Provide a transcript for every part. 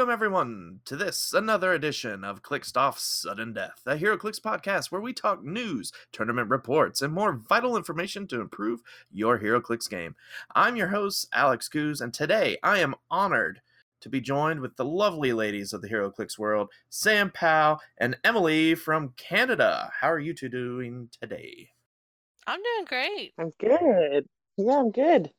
Welcome, everyone, to this another edition of Clicked Off Sudden Death, a HeroClix podcast where we talk news, tournament reports, and more vital information to improve your HeroClix game. I'm your host, Alex Coos, and today I am honored to be joined with the lovely ladies of the HeroClix world, Sam Powell and Emily from Canada. How are you two doing today? I'm doing great. I'm good. Yeah, I'm good.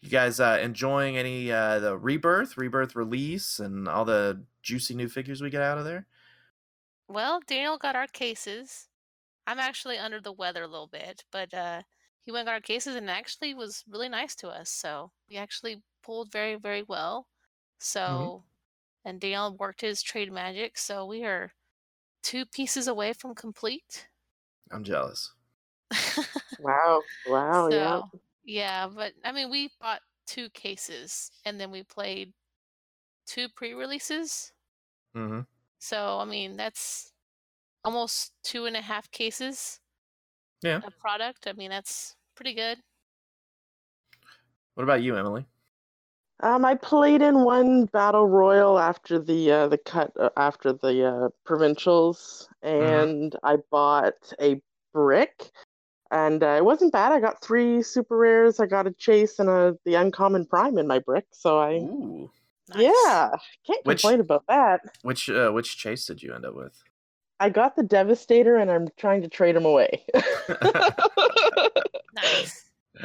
You guys uh, enjoying any uh, the rebirth, rebirth release, and all the juicy new figures we get out of there? Well, Daniel got our cases. I'm actually under the weather a little bit, but uh, he went and got our cases and actually was really nice to us. So we actually pulled very, very well. So, and Daniel worked his trade magic. So we are two pieces away from complete. I'm jealous. Wow. Wow. yeah. So, yeah, but I mean, we bought two cases and then we played two pre-releases. Mm-hmm. So I mean, that's almost two and a half cases Yeah. of product. I mean, that's pretty good. What about you, Emily? Um, I played in one battle royal after the uh, the cut uh, after the uh, provincials, and I bought a brick, and uh, it wasn't bad. I got three super rares. I got a chase and a the uncommon prime in my brick, so I Ooh. Nice. yeah can't Which- complain about that. Which uh, which chase did you end up with? I got the devastator, and I'm trying to trade him away. Nice.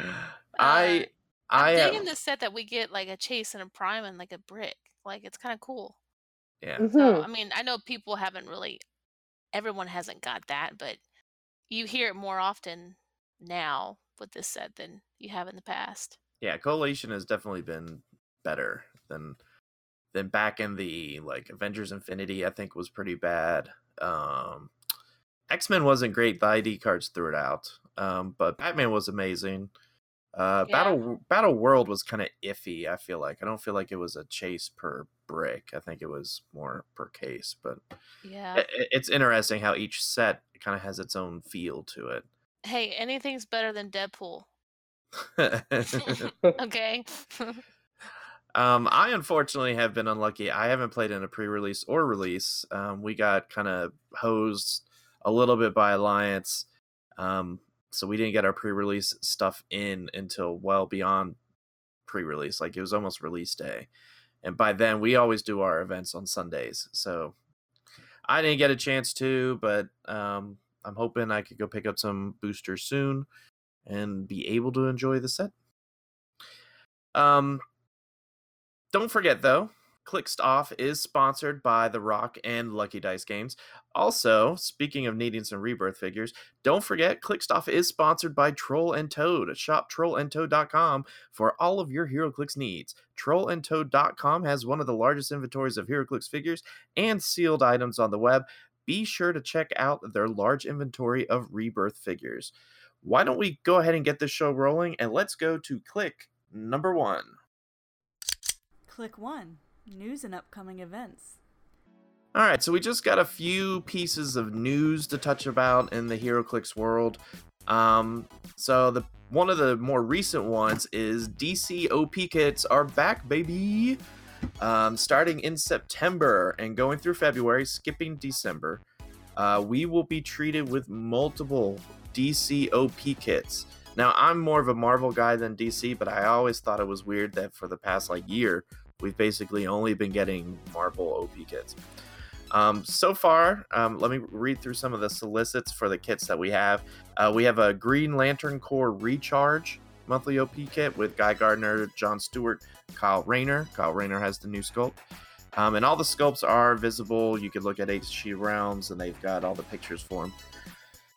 I I'm I uh, digging the set that we get like a chase and a prime and like a brick. Like it's kind of cool. yeah. So Mhm. I mean, I know people haven't really, everyone hasn't got that, but you hear it more often now with this set than you have in the past. Yeah, Coalition has definitely been better than than back in the like Avengers Infinity, I think was pretty bad. Um X-Men wasn't great, the ID cards threw it out. Um, but Batman was amazing. Uh Yeah. Battle Battle World was kind of iffy, I feel like. I don't feel like it was a chase per brick. I think it was more per case, but Yeah. i- i- it's interesting how each set kind of has its own feel to it. Hey, anything's better than Deadpool. Okay. um, I unfortunately have been unlucky. I haven't played in a pre-release or release. Um, we got kind of hosed a little bit by Alliance, um, so we didn't get our pre-release stuff in until well beyond pre-release. Like it was almost release day, and by then we always do our events on Sundays. So I didn't get a chance to, but um, I'm hoping I could go pick up some boosters soon and be able to enjoy the set. Um, don't forget though, Clicked Off is sponsored by The Rock and Lucky Dice Games. Also, speaking of needing some rebirth figures, don't forget Clicked Off is sponsored by Troll and Toad. Shop trollandtoad.com for all of your HeroClix needs. Trollandtoad.com has one of the largest inventories of HeroClix figures and sealed items on the web. Be sure to check out their large inventory of rebirth figures. Why don't we go ahead and get this show rolling and let's go to click number one. Click 1 News and upcoming events. All right, so we just got a few pieces of news to touch about in the HeroClix world. Um, so the one of the more recent ones is DC OP kits are back, baby. Um, starting in September and going through February, skipping December, uh, we will be treated with multiple DC OP kits. Now, I'm more of a Marvel guy than DC, but I always thought it was weird that for the past like year, we've basically only been getting Marvel OP kits. Um, so far, um, let me read through some of the solicits for the kits that we have. Uh, we have a Green Lantern Corps Recharge, monthly OP kit with Guy Gardner, John Stewart, Kyle Rayner. Kyle Rayner has the new sculpt. Um, and all the sculpts are visible. You can look at HCRealms, and they've got all the pictures for them.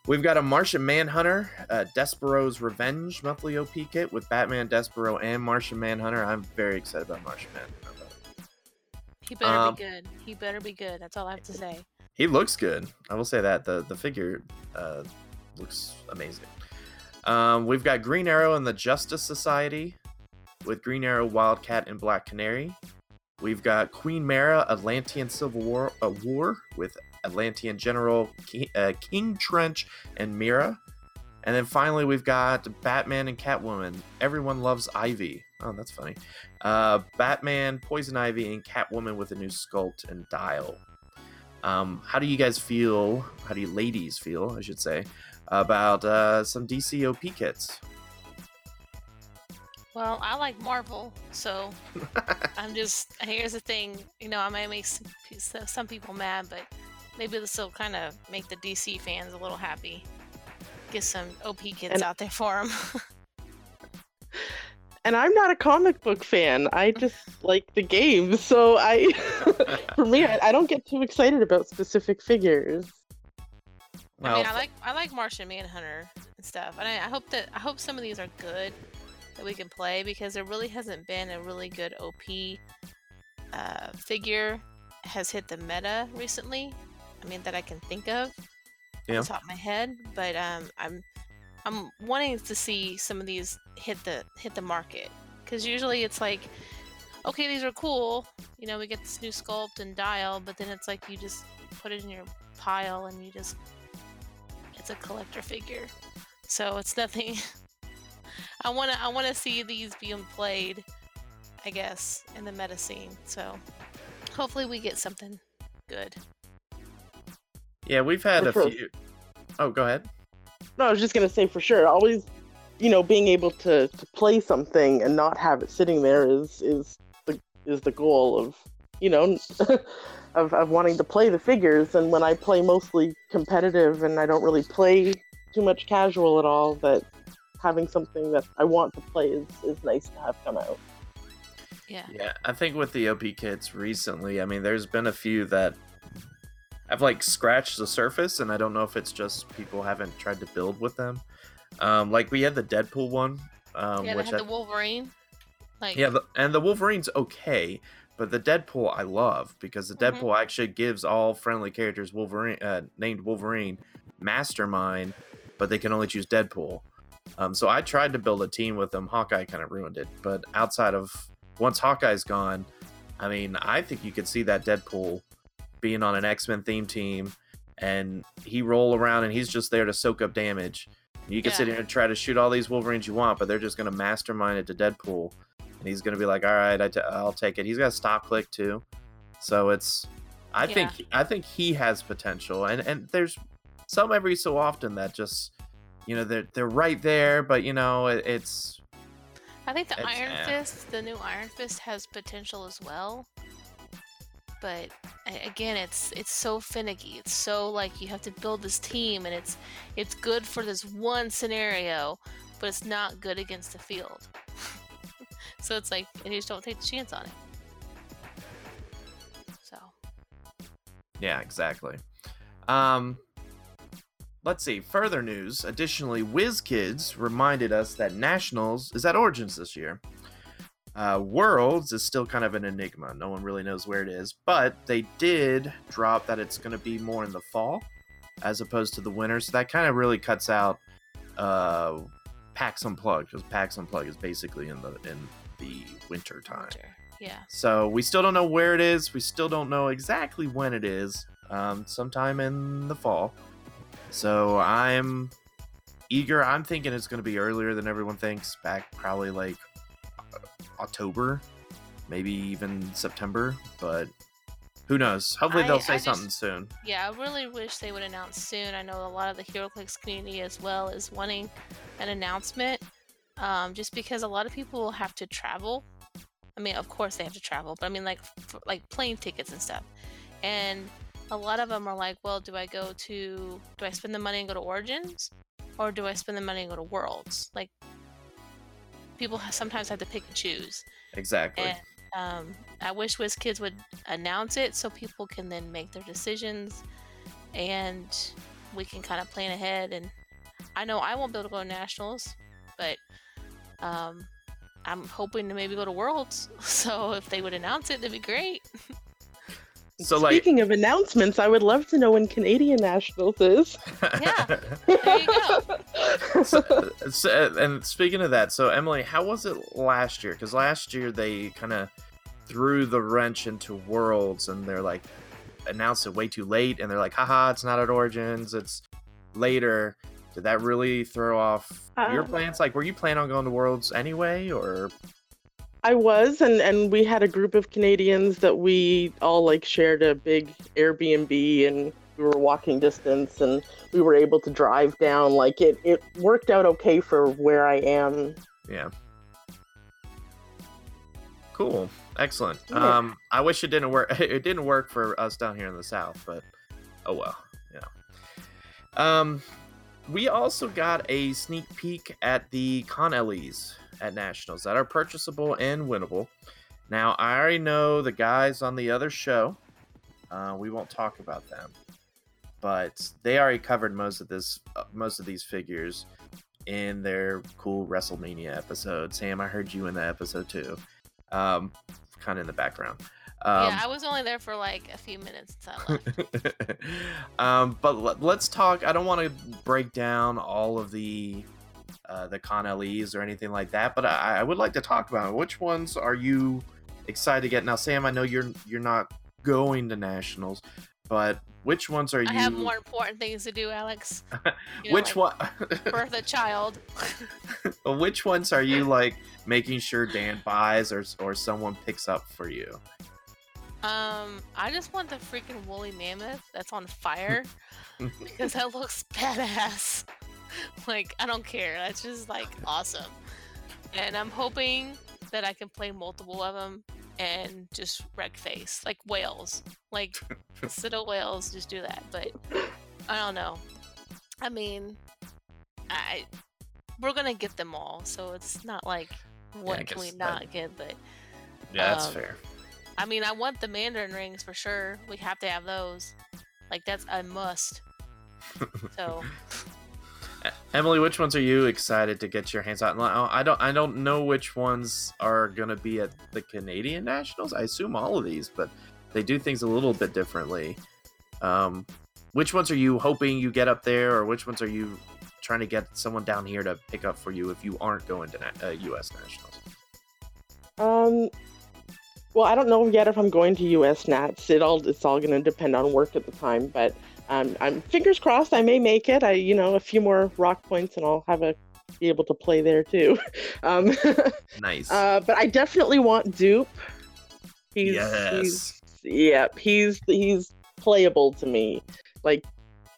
We've got a Martian Manhunter, uh, Despero's Revenge monthly OP kit with Batman, Despero, and Martian Manhunter. I'm very excited about Martian Manhunter. He better Um, be good. He better be good. That's all I have to say. He looks good. I will say that the the figure uh, looks amazing. Um, we've got Green Arrow and the Justice Society with Green Arrow, Wildcat, and Black Canary. We've got Queen Mera, Atlantean Civil War, uh, War with Atlantean General King, uh, King Trench and Mera. And then finally, we've got Batman and Catwoman. Everyone loves Ivy. Oh, that's funny. Uh, Batman, Poison Ivy, and Catwoman with a new sculpt and dial. Um, how do you guys feel? How do you ladies feel, I should say, about uh, some DC OP kits? Well, I like Marvel, so I'm just. Here's the thing, you know, I might make some, some people mad, but maybe this will kind of make the DC fans a little happy. Get some OP kits And- out there for them. And I'm not a comic book fan. I just like the games. So I, for me, I, I don't get too excited about specific figures. I mean, I like I like Martian Manhunter and stuff, and I, I hope that I hope some of these are good that we can play because there really hasn't been a really good OP uh, figure has hit the meta recently. I mean, that I can think of Yeah. off the top of my head, but um, I'm I'm wanting to see some of these hit the hit the market because usually it's like, okay, these are cool, you know, we get this new sculpt and dial, but then it's like you just put it in your pile and you just it's a collector figure. So it's nothing. I wanna I wanna see these being played, I guess, in the meta scene. So hopefully we get something good. Yeah, we've had a For- few. Oh, go ahead. No, I was just gonna say for sure. Always, you know, being able to to play something and not have it sitting there is is the is the goal of you know of of wanting to play the figures. And when I play mostly competitive and I don't really play too much casual at all, that having something that I want to play is is nice to have come out. Yeah. Yeah, I think with the OP kits recently, I mean, there's been a few that have like scratched the surface, and I don't know if it's just people haven't tried to build with them. Um, like we had the Deadpool one, um, yeah, which had I, the Wolverine. Like yeah, the, and the Wolverine's okay, but the Deadpool I love because the Mhm. Deadpool actually gives all friendly characters Wolverine uh, named Wolverine Mastermind, but they can only choose Deadpool. Um, so I tried to build a team with them. Hawkeye kind of ruined it, but outside of once Hawkeye's gone, I mean, I think you could see that Deadpool being on an X Men theme team, and he roll around and he's just there to soak up damage. You can sit here and try to shoot all these Wolverines you want, but they're just gonna mastermind it to Deadpool, and he's gonna be like, "All right, I t- I'll take it." He's got stop click too, so it's. I think I think he has potential, and and there's some every so often that just, you know, they're they're right there, but you know, it, it's I think the Iron eh. Fist, the new Iron Fist, has potential as well. But again, it's it's so finicky. It's so like you have to build this team, and it's it's good for this one scenario, but it's not good against the field. so it's like, and you just don't take the chance on it. So Yeah, exactly. Um, let's see. Further news. Additionally, WizKids reminded us that Nationals is at Origins this year. Uh, Worlds is still kind of an enigma. No one really knows where it is, but they did drop that it's going to be more in the fall as opposed to the winter. So that kind of really cuts out uh, PAX Unplugged because PAX Unplugged is basically in the in the winter time. yeah, So we still don't know where it is. We still don't know exactly when it is. Um, sometime in the fall. So I'm eager. I'm thinking it's going to be earlier than everyone thinks. Back probably like October, maybe even September. But who knows? Hopefully I- they'll say just- something soon. yeah. I really wish they would announce soon. I know a lot of the HeroClix community as well is wanting an announcement, um, just because a lot of people will have to travel. I mean, of course they have to travel, but I mean like for, like plane tickets and stuff. And a lot of them are like, well, do I go to do I spend the money and go to Origins, or do I spend the money and go to Worlds? Like, people sometimes have to pick and choose. Exactly. And um, I wish WizKids would announce it so people can then make their decisions and we can kind of plan ahead. And I know I won't be able to go to nationals, but um, I'm hoping to maybe go to Worlds. So if they would announce it, that'd be great. so like Speaking of announcements, I would love to know when Canadian Nationals is. Yeah. There you go. so, so- and speaking of that, so Emily, how was it last year? Because last year they kind of threw the wrench into Worlds, and they're like announced it way too late, and they're like, "Haha, it's not at Origins, it's later." Did that really throw off your Uh, plans? Like, were you planning on going to Worlds anyway, or I was, and and we had a group of Canadians that we all like shared a big Airbnb, and we were walking distance, and we were able to drive down. Like it, it worked out okay for where I am. yeah? Cool, excellent. Yeah. Um, I wish it didn't work. It didn't work for us down here in the south, but oh well, you know. Um, we also got a sneak peek at the Con at Nationals that are purchasable and winnable. Now, I already know the guys on the other show. Uh, we won't talk about them, but they already covered most of this, uh, most of these figures in their cool WrestleMania episode. Sam, I heard you in that episode too, um, kind of in the background. Um, yeah, I was only there for like a few minutes. So um, but let, let's talk. I don't want to break down all of the uh, the con LEs or anything like that, but I, I would like to talk about it. which ones are you excited to get now. Sam, I know you're you're not going to nationals, but which ones are you? I have more important things to do, Alex. you know, which like one? Birth a child. which ones are you like making sure Dan buys or or someone picks up for you? Um, I just want the freaking woolly mammoth that's on fire because that looks badass. like I don't care. That's just like awesome. And I'm hoping that I can play multiple of them and just wreck face like whales, like Citadel whales. Just do that. But I don't know. I mean, I we're gonna get them all, so it's not like what I can we guess that- not get, but. Yeah, that's Um, fair. I mean, I want the Mandarin rings for sure. We have to have those. Like that's a must. So Emily, which ones are you excited to get your hands on? I don't, I don't know which ones are gonna be at the Canadian Nationals. I assume all of these, but they do things a little bit differently. Um, which ones are you hoping you get up there, or which ones are you trying to get someone down here to pick up for you if you aren't going to na- uh, U.S. Nationals? Um, well, I don't know yet if I'm going to US Nats. It all it's all going to depend on work at the time, but um, I'm fingers crossed I may make it. I you know a few more rock points and I'll have a be able to play there too. Um, Nice. uh, but I definitely want Dupe. He's, yes. he's yep. He's he's playable to me, like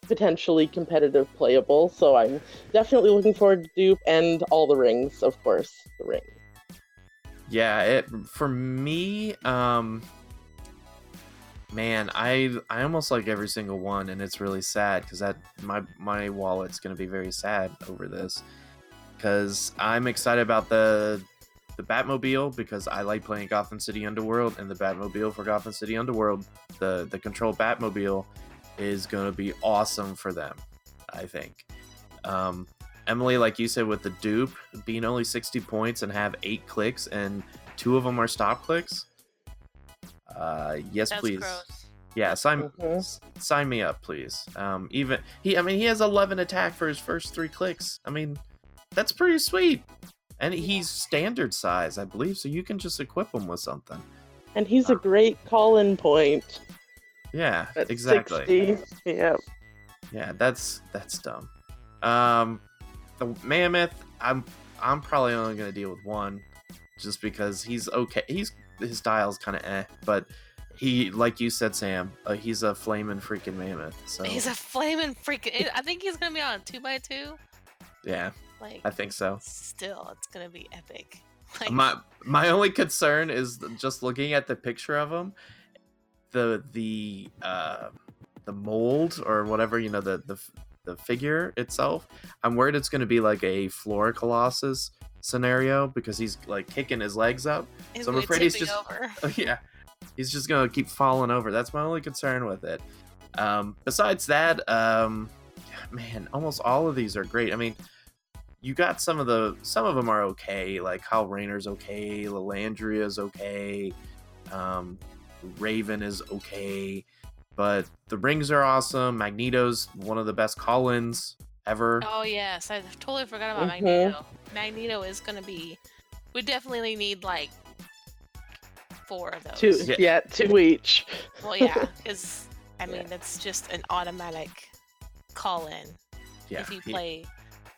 potentially competitive playable. So I'm definitely looking forward to Dupe and all the rings, of course, the rings. Yeah, it for me, um man, I I almost like every single one and it's really sad cuz that my my wallet's to be very sad over this cuz I'm excited about the the Batmobile because I like playing Gotham City Underworld and the Batmobile for Gotham City Underworld, the the control Batmobile is to be awesome for them, I think. Um Emily, like you said, with the dupe being only 60 points and have eight clicks, and two of them are stop clicks. Uh, yes, that's please. gross. Yeah, sign Mhm. s- sign me up, please. Um, even he, I mean, he has 11 attack for his first three clicks. I mean, that's pretty sweet. And he's standard size, I believe, so you can just equip him with something. And he's a great call-in point. Yeah, At exactly. 60. Yeah. Yeah, that's that's dumb. Um, the mammoth, I'm I'm probably only gonna deal with one, just because he's okay. He's his dial's kind of eh, but he, like you said, Sam, uh, he's a flaming freaking mammoth. So He's a flaming freaking. I think he's gonna be on a two by two. yeah, Like I think so. still, it's gonna be epic. Like My my only concern is just looking at the picture of him, the the uh the mold or whatever you know the the the figure itself. I'm worried it's going to be like a Flora Colossus scenario because he's like kicking his legs up. He's So I'm afraid he's just- over. yeah, he's just gonna keep falling over. That's my only concern with it. Um, besides that, um, man, almost all of these are great. I mean, you got some of the some of them are okay. Like Kyle Rayner's okay, Lalandria's okay, um, Raven is okay, but the rings are awesome. Magneto's one of the best call-ins ever. Oh yes, I totally forgot about Mhm. Magneto. Magneto is gonna be. We definitely need like four of those. Two, Yeah. yeah, two each. Well, yeah, because I Yeah. mean it's just an automatic call in. Yeah, if you play,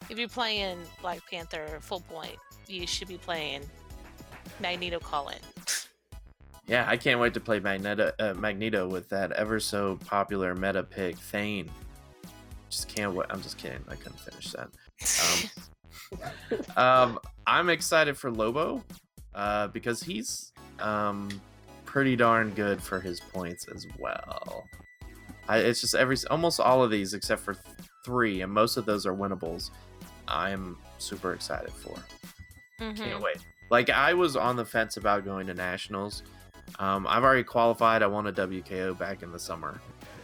if you're playing Black Panther full point, you should be playing Magneto call in. Yeah, I can't wait to play Magneto, uh, Magneto with that ever so popular meta pick Thane. Just can't wait. I'm just kidding. I couldn't finish that. Um, I'm excited for Lobo uh, because he's um, pretty darn good for his points as well. I, it's just every almost all of these except for th- three, and most of those are winnables. I'm super excited for. Mhm. Can't wait. Like I was on the fence about going to nationals. Um, I've already qualified. I won a WKO back in the summer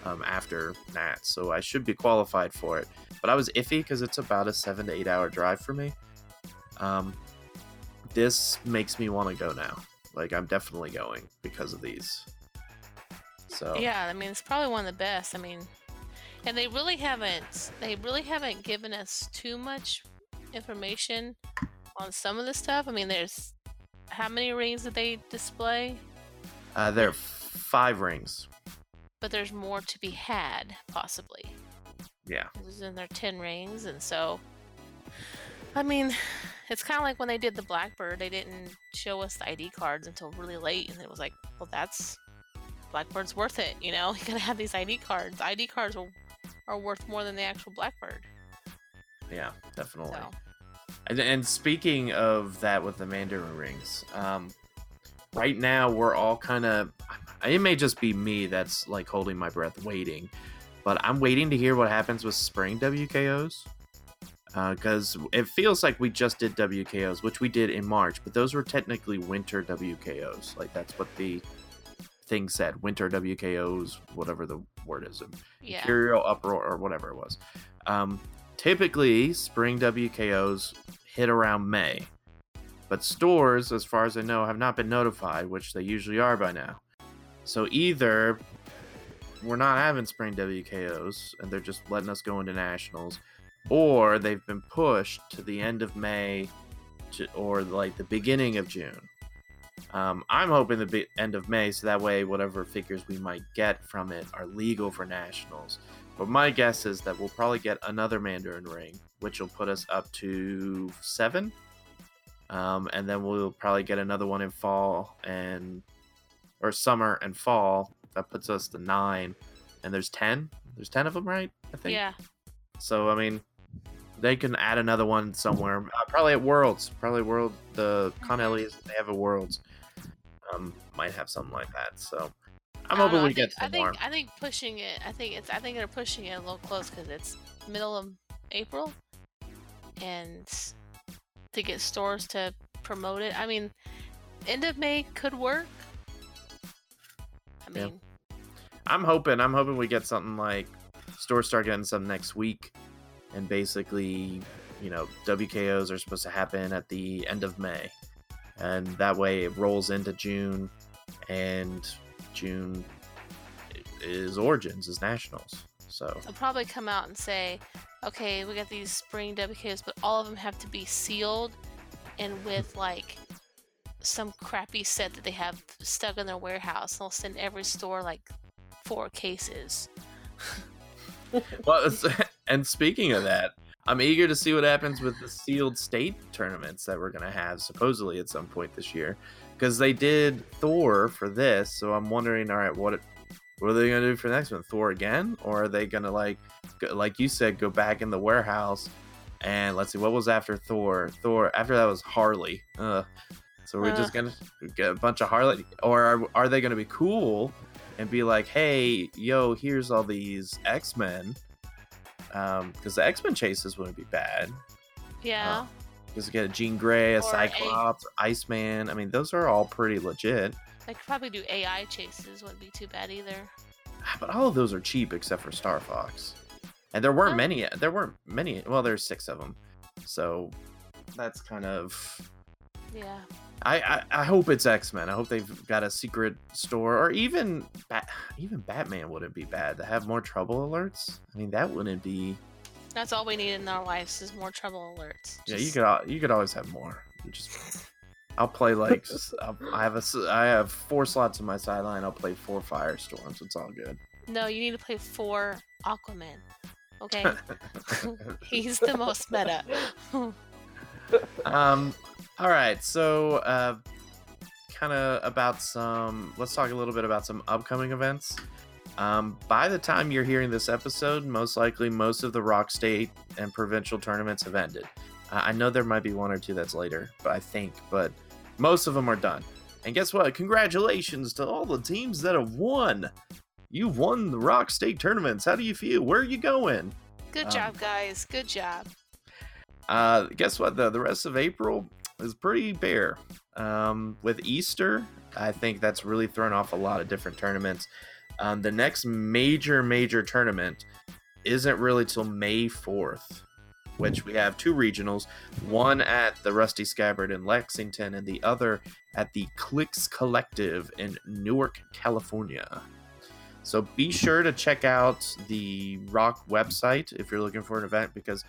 um, after that, so I should be qualified for it. But I was iffy because it's about a seven to eight hour drive for me. Um, this makes me want to go now. Like I'm definitely going because of these. So Yeah, I mean it's probably one of the best. I mean, and they really haven't they really haven't given us too much information on some of the stuff. I mean, there's how many rings did they display? uh, there are five rings. But there's more to be had, possibly. Yeah. Isn't there ten rings? And so, I mean, it's kind of like when they did the Blackbird. They didn't show us the ID cards until really late, and it was like, well, that's Blackbird's worth it. You know, you gotta have these ID cards. ID cards are, are worth more than the actual Blackbird. Yeah, definitely. So, And, and speaking of that with the Mandarin rings, um, right now we're all kind of. It may just be me that's like holding my breath, waiting, but I'm waiting to hear what happens with spring WKOs. Because it feels like we just did WKOs, which we did in March, but those were technically winter WKOs. Like that's what the thing said winter WKOs, whatever the word is. yeah. Imperial Uproar or whatever it was. Um, typically, spring WKOs hit around May, but stores, as far as I know, have not been notified, which they usually are by now. So either we're not having spring WKOs and they're just letting us go into nationals, or they've been pushed to the end of May to, or like the beginning of June. Um, I'm hoping the be- end of May, so that way whatever figures we might get from it are legal for nationals. But my guess is that we'll probably get another Mandarin ring, which will put us up to seven. Um, and then we'll probably get another one in fall and or summer and fall. That puts us to nine. And there's ten. There's ten of them, right? I think. Yeah. So I mean, they can add another one somewhere. Uh, probably at Worlds. Probably World. The Con LEs, they have a Worlds. Um, might have something like that. So I'm hoping we get I think. I think pushing it. I think it's. I think they're pushing it a little close because it's middle of April, and to get stores to promote it. I mean, end of May could work. I Yeah. mean, I'm hoping. I'm hoping we get something like stores start getting some next week, and basically, you know, WKOs are supposed to happen at the end of May, and that way it rolls into June, and June is Origins is Nationals. So they'll probably come out and say, "Okay, we got these spring WKs, but all of them have to be sealed and with like." Some crappy set that they have stuck in their warehouse. They'll send every store like four cases. well, and speaking of that, I'm eager to see what happens with the sealed state tournaments that we're gonna have supposedly at some point this year, because they did Thor for this. So I'm wondering, all right, what what are they gonna do for the next one? Thor again, or are they gonna like, go, like you said, go back in the warehouse and let's see what was after Thor. Thor after that was Harley. Ugh. So we're uh. just gonna get a bunch of Harley, or are, are they gonna be cool and be like, hey, yo, here's all these X Men. Um, because the X Men chases wouldn't be bad. Yeah. Uh, because you get a Jean Grey, a Or a- Cyclops, Iceman. I mean, those are all pretty legit. They could probably do AI chases. Wouldn't be too bad either. Ah, but all of those are cheap except for Star Fox. And there weren't many. There weren't many. Well, there's six of them. So that's kind of. Yeah. I, I, I hope it's X Men. I hope they've got a secret store, or even Bat, even Batman wouldn't be bad to have more trouble alerts. I mean, that wouldn't be. That's all we need in our lives is more trouble alerts. Yeah, you could al- you could always have more. Just I'll play like I'll- I have a I have four slots in my sideline. I'll play four Firestorms. It's all good. No, you need to play four Aquaman. Okay? He's the most meta. um all right so uh kind of about some let's talk a little bit about some upcoming events. Um by the time you're hearing this episode most likely most of the rock state and provincial tournaments have ended. Uh, i know there might be one or two that's later but i think but most of them are done. And guess what? Congratulations to all the teams that have won. You've won the rock state tournaments. How do you feel? Where are you going? Good Um, job, guys. Good job. uh, guess what? The, the rest of April is pretty bare. Um, with Easter, I think that's really thrown off a lot of different tournaments. Um, the next major, major tournament isn't really till May 4th, which we have two regionals one at the Rusty Scabbard in Lexington, and the other at the Clicks Collective in Newark, California. So be sure to check out the Rock website if you're looking for an event because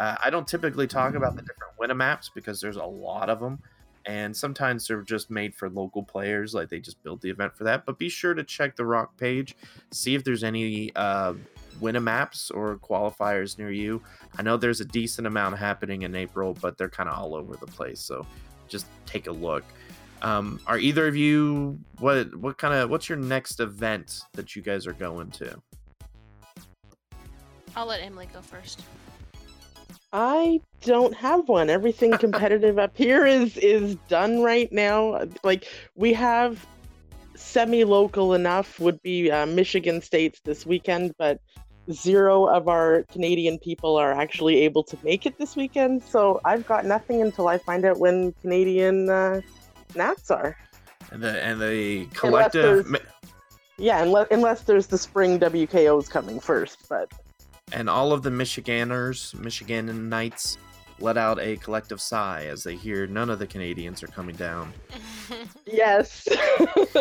uh, I don't typically talk about the different winner maps because there's a lot of them, and sometimes they're just made for local players, like they just built the event for that. But be sure to check the Rock page, see if there's any uh, winner maps or qualifiers near you. I know there's a decent amount happening in April, but they're kind of all over the place, so just take a look. Um, are either of you what what kind of what's your next event that you guys are going to? I'll let Emily go first. I don't have one. Everything competitive up here is is done right now. Like we have semi-local enough would be uh, Michigan states this weekend, but zero of our Canadian people are actually able to make it this weekend. So I've got nothing until I find out when Canadian uh, Nats are. And the and the collective there's- Yeah, unless unless there's the spring WKOs coming first, but and all of the Michiganders, Michigan Knights, let out a collective sigh as they hear none of the Canadians are coming down. yes,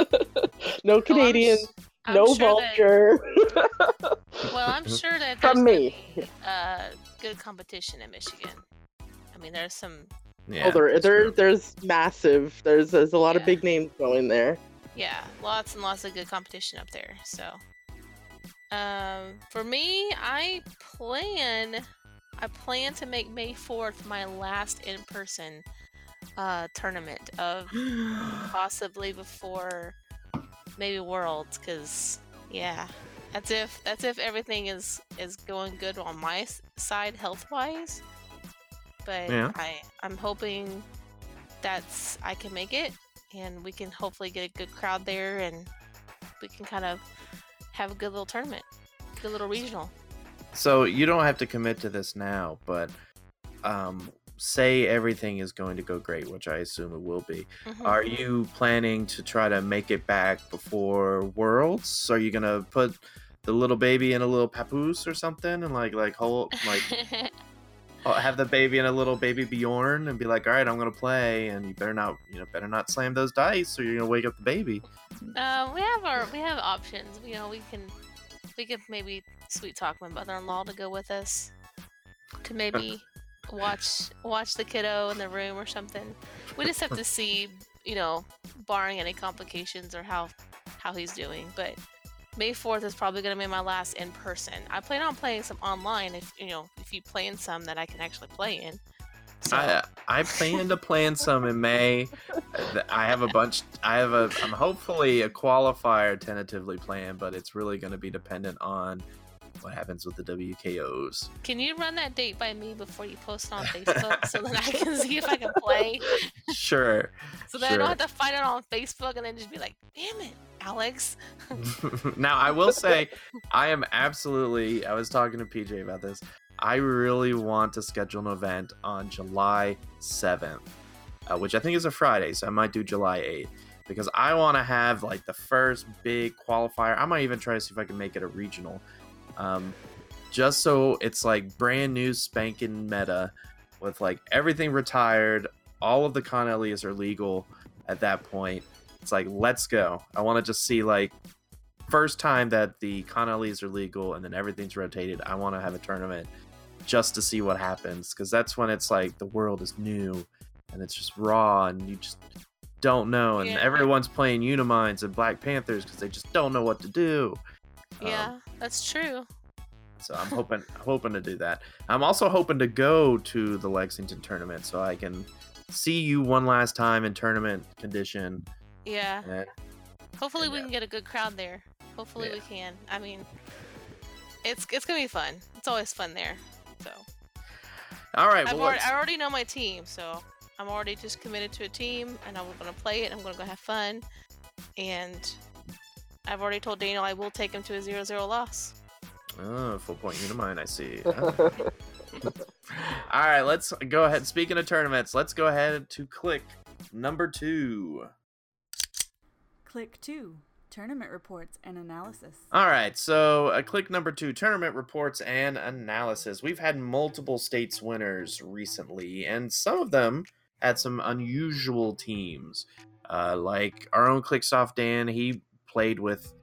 no Canadians, I'm no sure that- vulture. well, I'm sure that From there's me. gonna be, uh, good competition in Michigan. I mean, there's some. Yeah, oh, there, there, true. there's massive. There's, there's a lot of big names going there. Yeah, lots and lots of good competition up there. So, um, for me, I plan, I plan to make May fourth my last in-person uh tournament of possibly before maybe Worlds, because yeah, that's if that's if everything is is going good on my side health wise. But Yeah. I I'm hoping that's I can make it and we can hopefully get a good crowd there and we can kind of have a good little tournament, good little regional. So you don't have to commit to this now, but um, say everything is going to go great, which I assume it will be. Mhm. Are you planning to try to make it back before Worlds? Are you gonna put the little baby in a little papoose or something, and like like hold like have the baby in a little baby Bjorn and be like, all right, I'm gonna play, and you better not you know better not slam those dice, or you're gonna wake up the baby. Uh, we have our we have options. You know, we can we could maybe sweet talk my mother-in-law to go with us to maybe watch watch the kiddo in the room or something. We just have to see, you know, barring any complications or how how he's doing. But May fourth is probably gonna be my last in person. I plan on playing some online if you know if you play in some that I can actually play in. So I I plan to plan some in May. I have a bunch. I have a. I'm hopefully a qualifier tentatively planned, but it's really going to be dependent on what happens with the WKOs. can you run that date by me before you post it on Facebook so that I can see if I can play? Sure. So that I don't have to find it on Facebook and then just be like, damn it, Alex. now I will say, I am absolutely. I was talking to PJ about this. I really want to schedule an event on July 7th, uh, which I think is a Friday, so I might do July 8th because I want to have like the first big qualifier. I might even try to see if I can make it a regional, um, just so it's like brand new spanking meta with like everything retired. All of the con LEs are legal at that point. It's like let's go. I want to just see like first time that the con LEs are legal and then everything's rotated. I want to have a tournament just to see what happens because that's when it's like the world is new and it's just raw and you just don't know and Yeah. everyone's playing Uniminds and Black Panthers because they just don't know what to do. Um, Yeah, that's true. so I'm hoping hoping to do that. I'm also hoping to go to the Lexington tournament so I can see you one last time in tournament condition. Yeah. And Hopefully we Yeah. can get a good crowd there. Hopefully Yeah. we can. I mean, it's it's gonna be fun. It's always fun there. So all right, well, already, I already know my team, so I'm already just committed to a team, and I'm gonna play it. I'm gonna go have fun, and I've already told Daniel I will take him to a 0-0 loss. Oh, full point Unimind, I see. Oh. All right, let's go ahead. Speaking of tournaments, let's go ahead to click number two. Click 2 Tournament Reports and Analysis. All right, so uh, click number two tournament reports and analysis. We've had multiple states winners recently, and some of them had some unusual teams. Uh, like our own Clicked Off Dan, he played with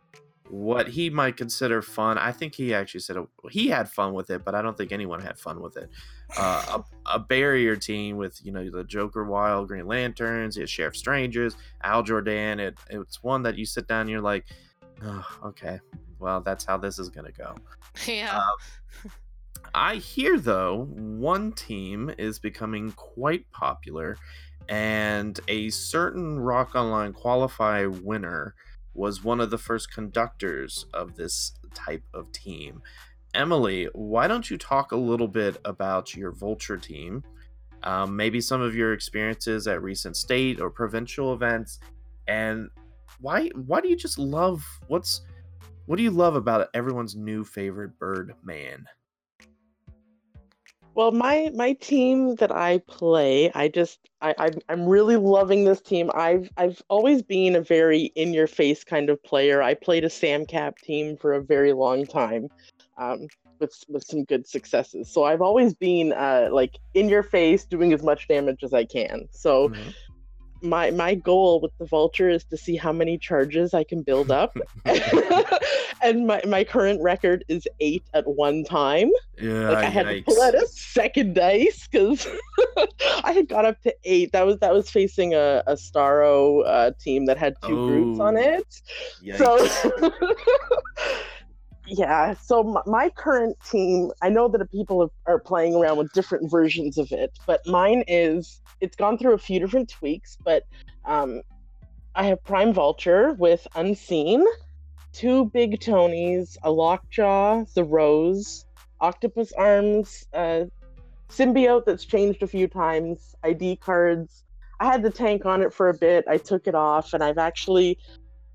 what he might consider fun. I think he actually said it- he had fun with it, but I don't think anyone had fun with it. Uh, a, a barrier team with you know the Joker Wild, Green Lanterns, his Sheriff Strangers, Hal Jordan. It it's one that you sit down and you're like, oh, okay, well that's how this is gonna go. yeah. Um, I hear though one team is becoming quite popular, and a certain Rock Online Qualify winner was one of the first conductors of this type of team. Emily, why don't you talk a little bit about your Vulture team? Um, maybe some of your experiences at recent state or provincial events, and why why do you just love what's what do you love about everyone's new favorite bird man? Well, my my team that I play, I just I I'm, really loving this team. I've I've always been a very in your face kind of player. I played a Sam Cap team for a very long time, um, with with some good successes. So I've always been uh like in your face, doing as much damage as I can. So Mhm. My my goal with the vulture is to see how many charges I can build up. and my, my current record is eight at one time. Yeah, Like I had to pull out a second dice because I had got up to eight. That was that was facing a, a Starro uh, team that had two groups on Oh, it. Yikes. So yeah, so my, my current team, I know that people have, are playing around with different versions of it, but mine is it's gone through a few different tweaks. But um, I have Prime Vulture with Unseen, two Big Tonys, a Lockjaw, the Rose, Octopus Arms, uh, Symbiote that's changed a few times, ID cards. I had the tank on it for a bit. I took it off, and I've actually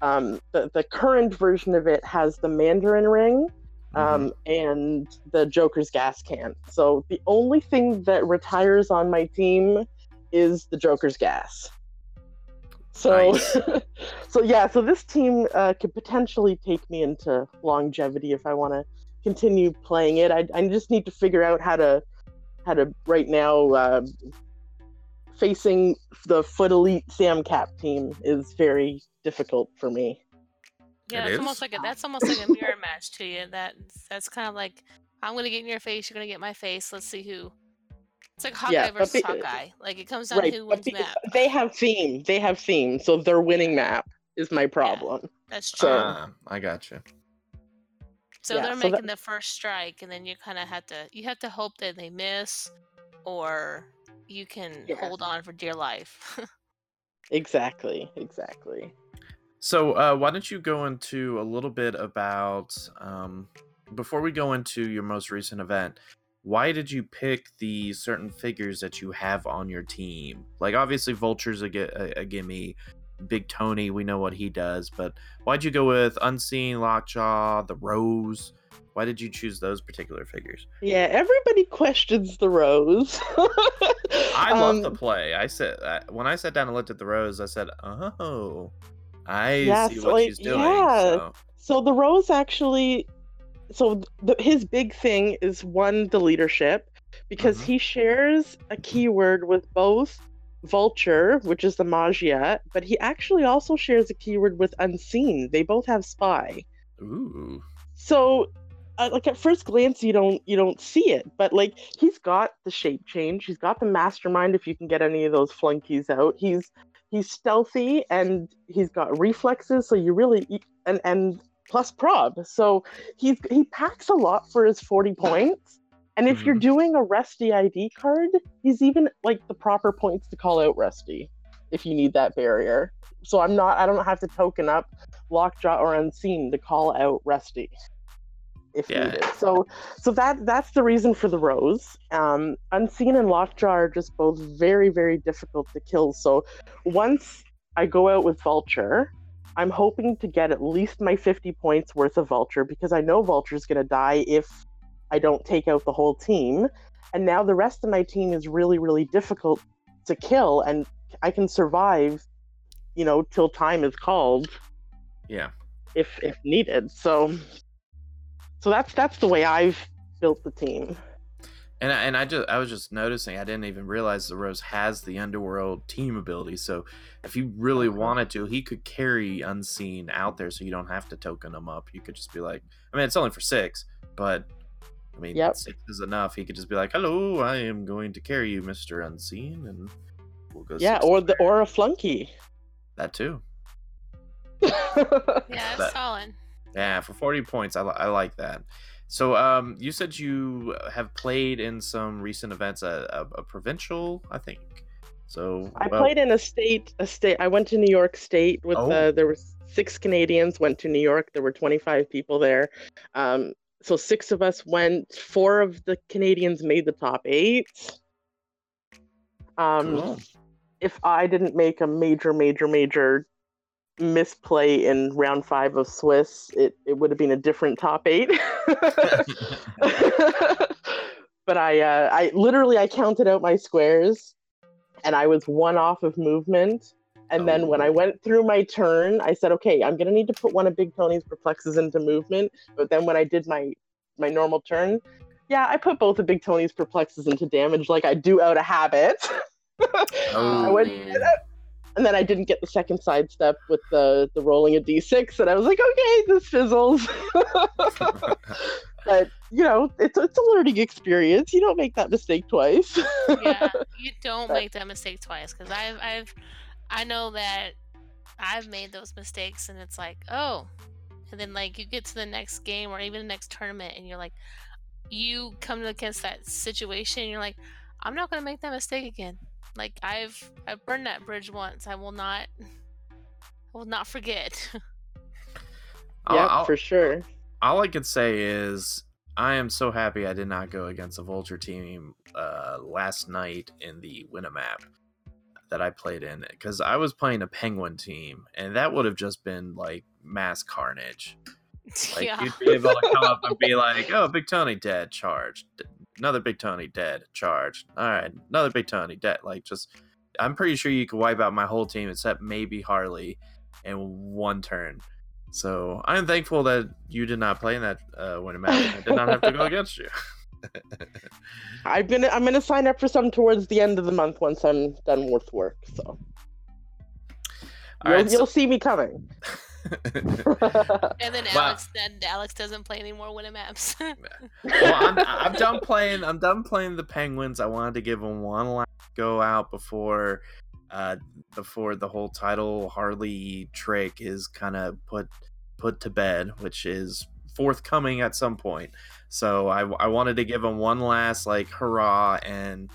um, the the current version of it has the Mandarin ring um, and the Joker's gas can. So the only thing that retires on my team is the Joker's gas. So, Nice. so yeah, so this team uh, could potentially take me into longevity if I want to continue playing it. I, I just need to figure out how to how to right now. Uh, facing the Foot Elite Sam Cap team is very difficult for me. Yeah, It it's almost like a that's almost like a mirror match to you. That that's kind of like I'm gonna get in your face, you're gonna get my face. Let's see who. It's like Hawkeye Yeah, versus be- Hawkeye. Like it comes down right, to who wins be- map. they have theme. They have theme, so their winning map is my problem. That's true. so- Ah, I got you. so yeah, they're so that- making the first strike, and then you kind of have to you have to hope that they miss, or you can Yeah. hold on for dear life. Exactly, exactly. So, uh, why don't you go into a little bit about um, before we go into your most recent event? Why did you pick the certain figures that you have on your team? Like, obviously, Vulture's a, a, a gimme. Big Tony, we know what he does, but why'd you go with Unseen, Lockjaw, the Rose? Why did you choose those particular figures? Yeah, everybody questions the rose. I love the Um, play. I said when I sat down and looked at the Rose, I said, "Oh, I Yeah, see what like, she's doing." yeah. So, So the rose actually, so the, his big thing is one the leadership, because Mhm. he shares a keyword with both vulture, which is the Maggia, but he actually also shares a keyword with unseen. They both have spy. ooh, So, uh, like at first glance, you don't you don't see it, but like he's got the shape change. He's got the mastermind. If you can get any of those flunkies out, he's he's stealthy and he's got reflexes. So you really and and plus prob. So he's he packs a lot for his forty points. And if you're Mhm. doing a Rusty ID card, he's even like the proper points to call out Rusty if you need that barrier. So I'm not I don't have to token up Lockjaw or Unseen to call out Rusty if Yeah. needed. So so that that's the reason for the rose. Um, Unseen and Lockjaw are just both very very difficult to kill. So once I go out with Vulture, I'm hoping to get at least my 50 points worth of Vulture because I know Vulture's going to die if I don't take out the whole team. And now the rest of my team is really really difficult to kill, and I can survive, you know, till time is called yeah. if if needed. So so that's that's the way I've built the team. And I, and I just I was just noticing I didn't even realize the Rose has the underworld team ability. So if he really Uh-huh. wanted to, he could carry unseen out there, so you don't have to token him up. You could just be like, I mean, it's only for six, but I mean, Yep. six is enough. He could just be like, "Hello, I am going to carry you, Mister Unseen," and we'll go. Yeah, or the player. or a flunky. that too. Yeah, But- it's solid. Yeah, for 40 points, I, li- I like that. So, um, you said you have played in some recent events, a, a, a provincial, I think. So, I well, played in a state a state I went to New York State with Oh. uh, there were six Canadians went to New York. There were 25 people there. Um, so six of us went. Four of the Canadians made the top eight. Um, cool. if I didn't make a major, major, major misplay in round five of Swiss, it, it would have been a different top eight. but I, uh, I literally I counted out my squares, and I was one off of movement. And then when I Oh. went through my turn, I said, "Okay, I'm gonna need to put one of Big Tony's perplexes into movement." But then when I did my my normal turn, yeah, I put both of Big Tony's perplexes into damage like I do out of habit. I Oh, went, man. And then I didn't get the second sidestep with the the rolling a d6, and I was like, okay, this fizzles. but you know, it's it's a learning experience. You don't make that mistake twice. yeah, you don't But- make that mistake twice because I've I've I know that I've made those mistakes and it's like oh, and then like you get to the next game or even the next tournament and you're like you come against that situation and you're like I'm not gonna make that mistake again. Like I've I've burned that bridge once. I will not I will not forget. Yeah, I'll- for sure. all I could say is I am so happy I did not go against a Vulture team uh, last night in the Winamap that I played in because I was playing a Penguin team and that would have just been like mass carnage. Like yeah. you'd be able to come up and be like, "Oh, Big Tony dead, charged. Another Big Tony dead, Charge. All right, another Big Tony dead." Like just, I'm pretty sure you could wipe out my whole team except maybe Harley in one turn. So I'm thankful that you did not play in that uh, winter match. and I did not have to go against you. I'm gonna I'm gonna sign up for some towards the end of the month once I'm done with work. So All you'll, right, so- you'll see me coming. And then Wow. Alex then Alex doesn't play any more winning maps. well, I'm, I'm done playing. I'm done playing the Penguins. I wanted to give them one last go out before, uh, before the whole title Harley trick is kind of put put to bed, which is forthcoming at some point. So I, I wanted to give them one last like hurrah, and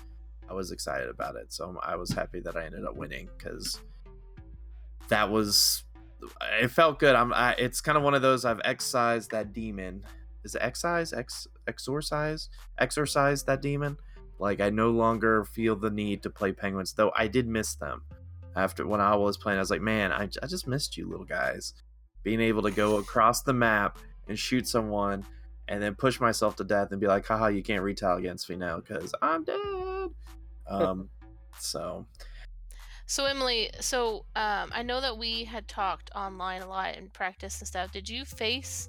I was excited about it. So I was happy that I ended up winning because that was it felt good. I'm. I, it's kind of one of those I've excised that demon. Is it excise? Ex exorcise? Exorcise that demon. Like I no longer feel the need to play penguins, though I did miss them. after when I was playing. I was like, man, I, I just missed you little guys. Being able to go across the map and shoot someone and then push myself to death and be like, haha, you can't retile against me now because I'm dead. Um, so So Emily, so um, I know that we had talked online a lot in practice and stuff. Did you face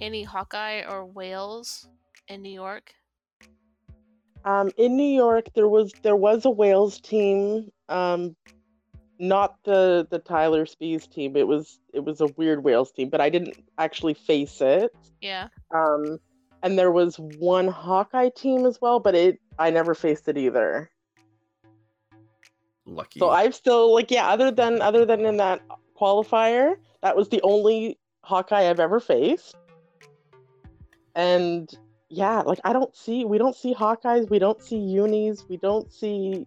any Hawkeye or whales in New York? Um, in New York, there was there was a Wales team, um, not the the Tyler Spees team. It was it was a weird Wales team, but I didn't actually face it. Yeah. Um, and there was one Hawkeye team as well, but it I never faced it either. Lucky. So I've still like yeah, other than other than in that qualifier, that was the only Hawkeye I've ever faced. And yeah, like I don't see we don't see Hawkeyes, we don't see unis, we don't see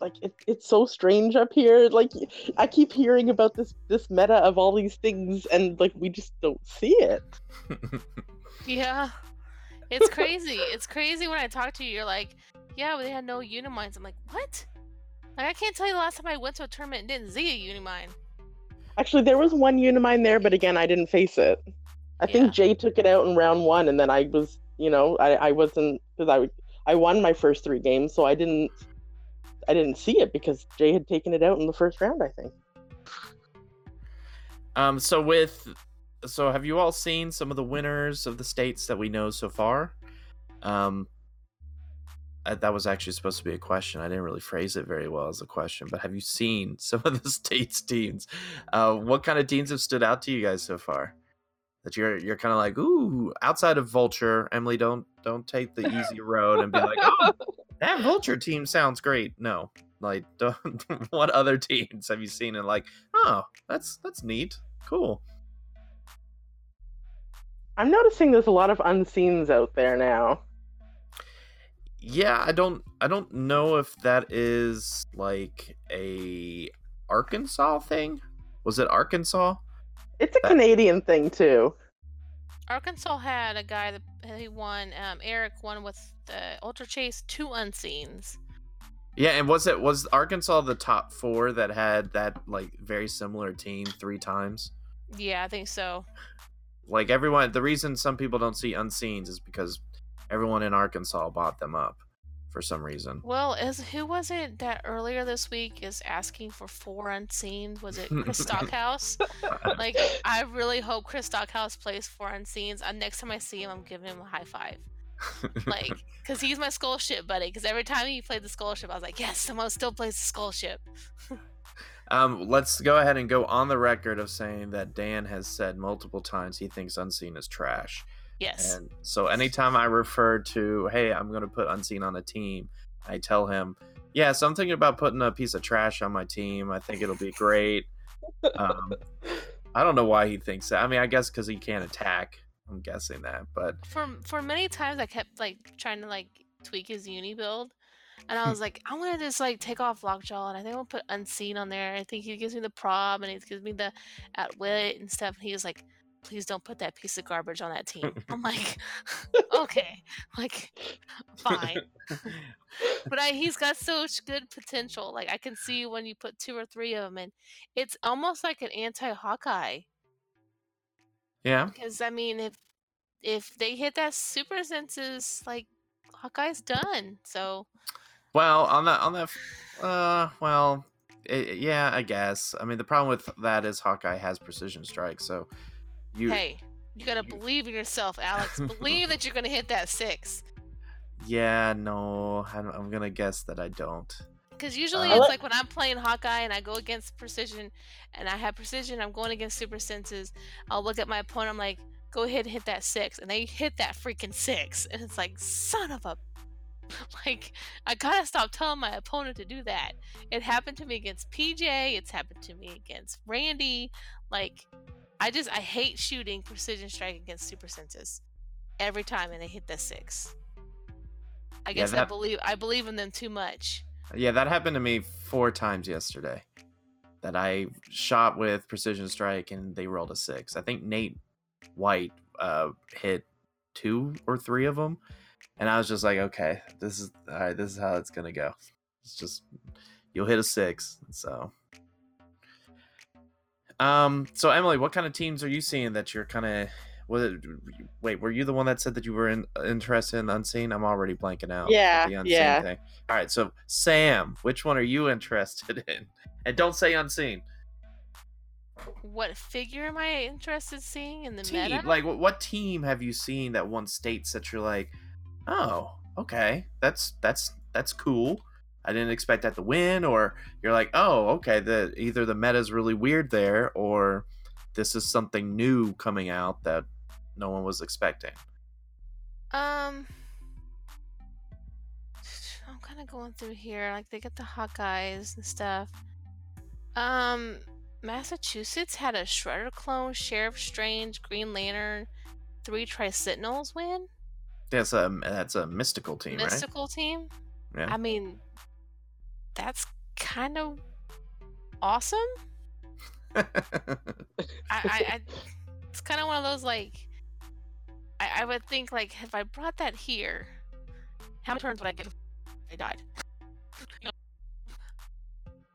like it, it's so strange up here. Like I keep hearing about this this meta of all these things and like we just don't see it. Yeah. It's crazy. it's crazy when I talk to you. You're like, yeah, but they had no Uniminds. I'm like, what? Like, I can't tell you the last time I went to a tournament and didn't see a Unimind. Actually, there was one Unimind there, but again, I didn't face it. I think Yeah. Jay took it out in round one, and then I was, you know, I, I wasn't because I I won my first three games, so I didn't I didn't see it because Jay had taken it out in the first round. I think. Um, so with, so have you all seen some of the winners of the states that we know so far? Um, that was actually supposed to be a question. I didn't really phrase it very well as a question, but have you seen some of the states teams? Uh, what kind of teams have stood out to you guys so far? That you're you're kind of like, ooh, outside of Vulture, Emily, don't don't take the easy road and be like, oh, that Vulture team sounds great. No, like, don't, what other teams have you seen and like, oh, that's that's neat, cool. I'm noticing there's a lot of unseens out there now. Yeah, I don't I don't know if that is like a Arkansas thing. Was it Arkansas? It's a That- Canadian thing too. Arkansas had a guy that he won. Um, Eric won with the Ultra Chase two unseens. Yeah, and was it was Arkansas the top four that had that like very similar team three times? Yeah, I think so. Like everyone, the reason some people don't see unseens is because everyone in Arkansas bought them up for some reason. Well, is who was it that earlier this week is asking for four unseen? Was it Chris Stockhouse? like, I really hope Chris Stockhouse plays four unseens. Uh, next time I see him, I'm giving him a high five. Like, because he's my skull ship buddy. Because every time he played the skull ship, I was like, yes, someone still plays the skull ship. Um, let's go ahead and go on the record of saying that Dan has said multiple times he thinks Unseen is trash. Yes. And so anytime I refer to, hey, I'm going to put Unseen on a team, I tell him, yeah, so I'm thinking about putting a piece of trash on my team. I think it'll be great. Um, I don't know why he thinks that. I mean, I guess because he can't attack. I'm guessing that, but for for many times I kept like trying to like tweak his uni build, and I was like, I want to just like take off Lockjaw, and I think I'll put Unseen on there. I think he gives me the prob, and he gives me the at wit and stuff. And he was like, please don't put that piece of garbage on that team. I'm like, okay, like fine, but I, he's got such good potential. Like I can see when you put two or three of them, and it's almost like an anti Hawkeye. yeah. Because I mean, if if they hit that super senses, like Hawkeye's done. So Well, on that, on that, uh, well, i yeah, I guess. I mean, the problem with that is Hawkeye has precision strike, so you, hey, you gotta believe in yourself, Alex. believe that you're gonna hit that six. yeah, no, I'm, I'm gonna guess that I don't. Because usually Uh, it's like when I'm playing Hawkeye and I go against precision, and I have precision, I'm going against super senses. I'll look at my opponent. I'm like, go ahead and hit that six, and they hit that freaking six, and it's like, son of a. Like, I gotta stop telling my opponent to do that. It happened to me against PJ. It's happened to me against Randy. Like, I just I hate shooting precision strike against super senses every time, and they hit that six. I Yeah, guess I believe I believe in them too much. Yeah, that happened to me four times yesterday. That I shot with precision strike and they rolled a six. I think Nate White uh, hit two or three of them, and I was just like, okay, this is all right. This is how it's gonna go. It's just you'll hit a six. So Um. So Emily, what kind of teams are you seeing that you're kind of? Wait, were you the one that said that you were in, interested in unseen? I'm already blanking out. Yeah, the unseen yeah. Thing. All right. So Sam, which one are you interested in? And don't say unseen. What figure am I interested in seeing in the Team. meta? Like, what, what team have you seen that one states that you're like, oh, okay, that's that's that's cool. I didn't expect that to win, or you're like, oh, okay, the either the meta is really weird there, or this is something new coming out that no one was expecting. Um, I'm kind of going through here. Like they get the Hawkeyes and stuff. Um, Massachusetts had a Shredder clone, Sheriff Strange, Green Lantern, three Tri Sentinels win. That's a that's a mystical team, Mystical team. Yeah. I mean, that's kind of awesome. I, I, I it's kind of one of those like, I, I would think like if I brought that here, how many turns would I get I died? you know,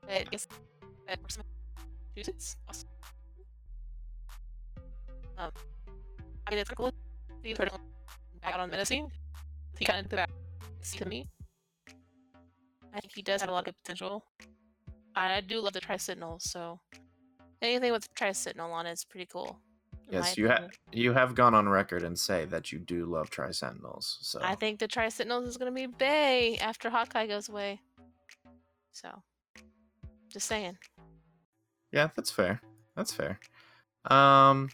I guess that works in Massachusetts. Awesome. Um, I mean, it's cool. to put back out on menacing. He kind of did that to me. I think he does have a lot of potential. I do love the Tri Sentinel, so anything with Tri Sentinel on it is pretty cool. yes, you have you have gone on record and say that you do love Tri Sentinels. So I think the Tri Sentinels is gonna be Bay after Hawkeye goes away. So, just saying. Yeah, that's fair. That's fair. Um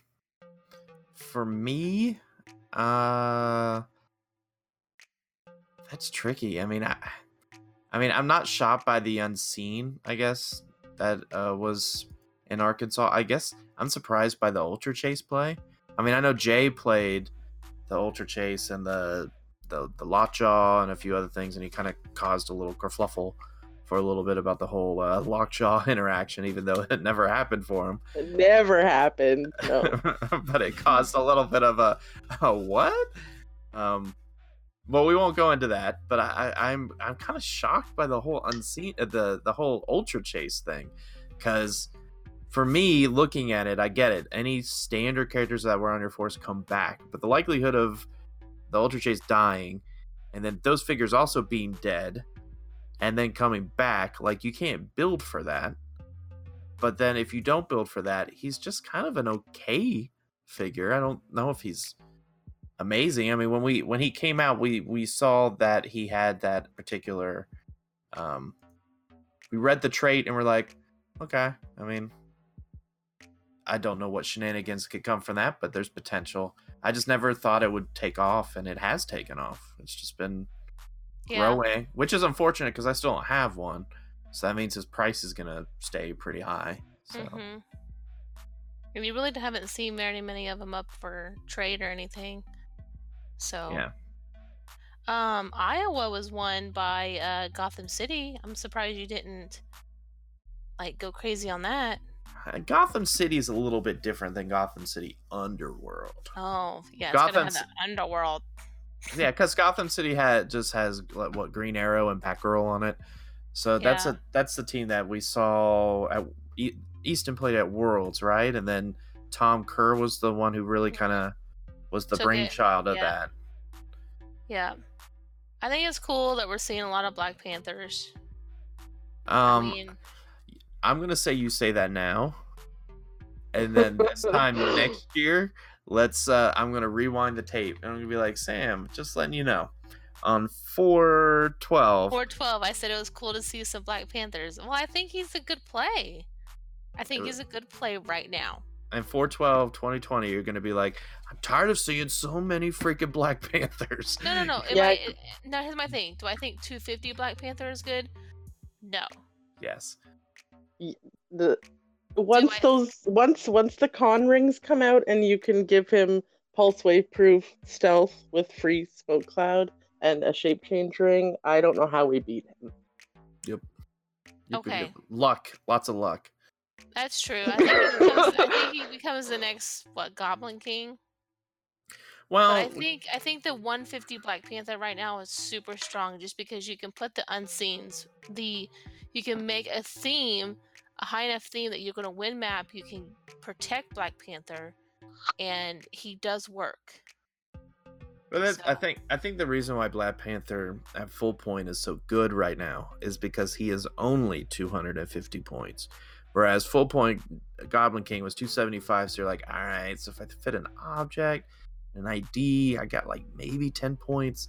for me, uh that's tricky. I mean, I I mean, I'm not shocked by the unseen, I guess, that uh was in Arkansas. I guess I'm surprised by the Ultra Chase play. I mean, I know Jay played the Ultra Chase and the the the Lockjaw and a few other things, and he kind of caused a little kerfluffle for a little bit about the whole uh, Lockjaw interaction, even though it never happened for him. It never happened. No. but it caused a little bit of a, a what? Um, well, we won't go into that. But I, I, I'm I'm kind of shocked by the whole unseen uh, the the whole ultra chase thing, because for me, looking at it, I get it. Any standard characters that were on your force come back, but the likelihood of the ultra chase dying, and then those figures also being dead, and then coming back, like you can't build for that. But then if you don't build for that, he's just kind of an okay figure. I don't know if he's amazing. I mean, when we when he came out, we we saw that he had that particular um we read the trait and we're like, okay. I mean, I don't know what shenanigans could come from that, but there's potential. I just never thought it would take off and it has taken off. It's just been Yeah. growing, which is unfortunate because I still don't have one. So that means his price is gonna stay pretty high. So hmm And you really haven't seen very many of them up for trade or anything. So yeah, Um, Iowa was won by uh, Gotham City. I'm surprised you didn't like go crazy on that. Uh, Gotham City is a little bit different than Gotham City Underworld. Oh, yeah, it's Gotham underworld. yeah, because Gotham City had just has like, what Green Arrow and Batgirl on it. So that's a that's the team that we saw at E- Easton played at Worlds, right? And then Tom Kerr was the one who really kind of was the Took it, brainchild of yeah. that. Yeah, I think it's cool that we're seeing a lot of Black Panthers. Um, I mean, I'm gonna say you say that now, and then this time next year, let's. uh I'm gonna rewind the tape, and I'm gonna be like, Sam, just letting you know, on four twelve. 412. I said it was cool to see some Black Panthers. Well, I think he's a good play. I think he's a good play right now. And 412 2020 you're gonna be like i'm tired of seeing so many freaking black panthers No, no, no. Am Yeah, I, I- now here's my thing. Do I think 250 Black Panther is good? No. yes the once I- those once once the con rings come out and you can give him pulse wave proof stealth with free smoke cloud and a shape change ring, I don't know how we beat him. you could Okay. get luck lots of luck That's true. I think, he becomes, I think he becomes the next what Goblin King. well But I think I think the 150 Black Panther right now is super strong, just because you can put the unseens, the you can make a theme a high enough theme that you're going to win map, you can protect Black Panther, and he does work. But that's, I think I think the reason why Black Panther at full point is so good right now is because he is only 250 points, whereas full point Goblin King was 275. So you're like, all right, so if I fit an object, an ID, I got like maybe 10 points.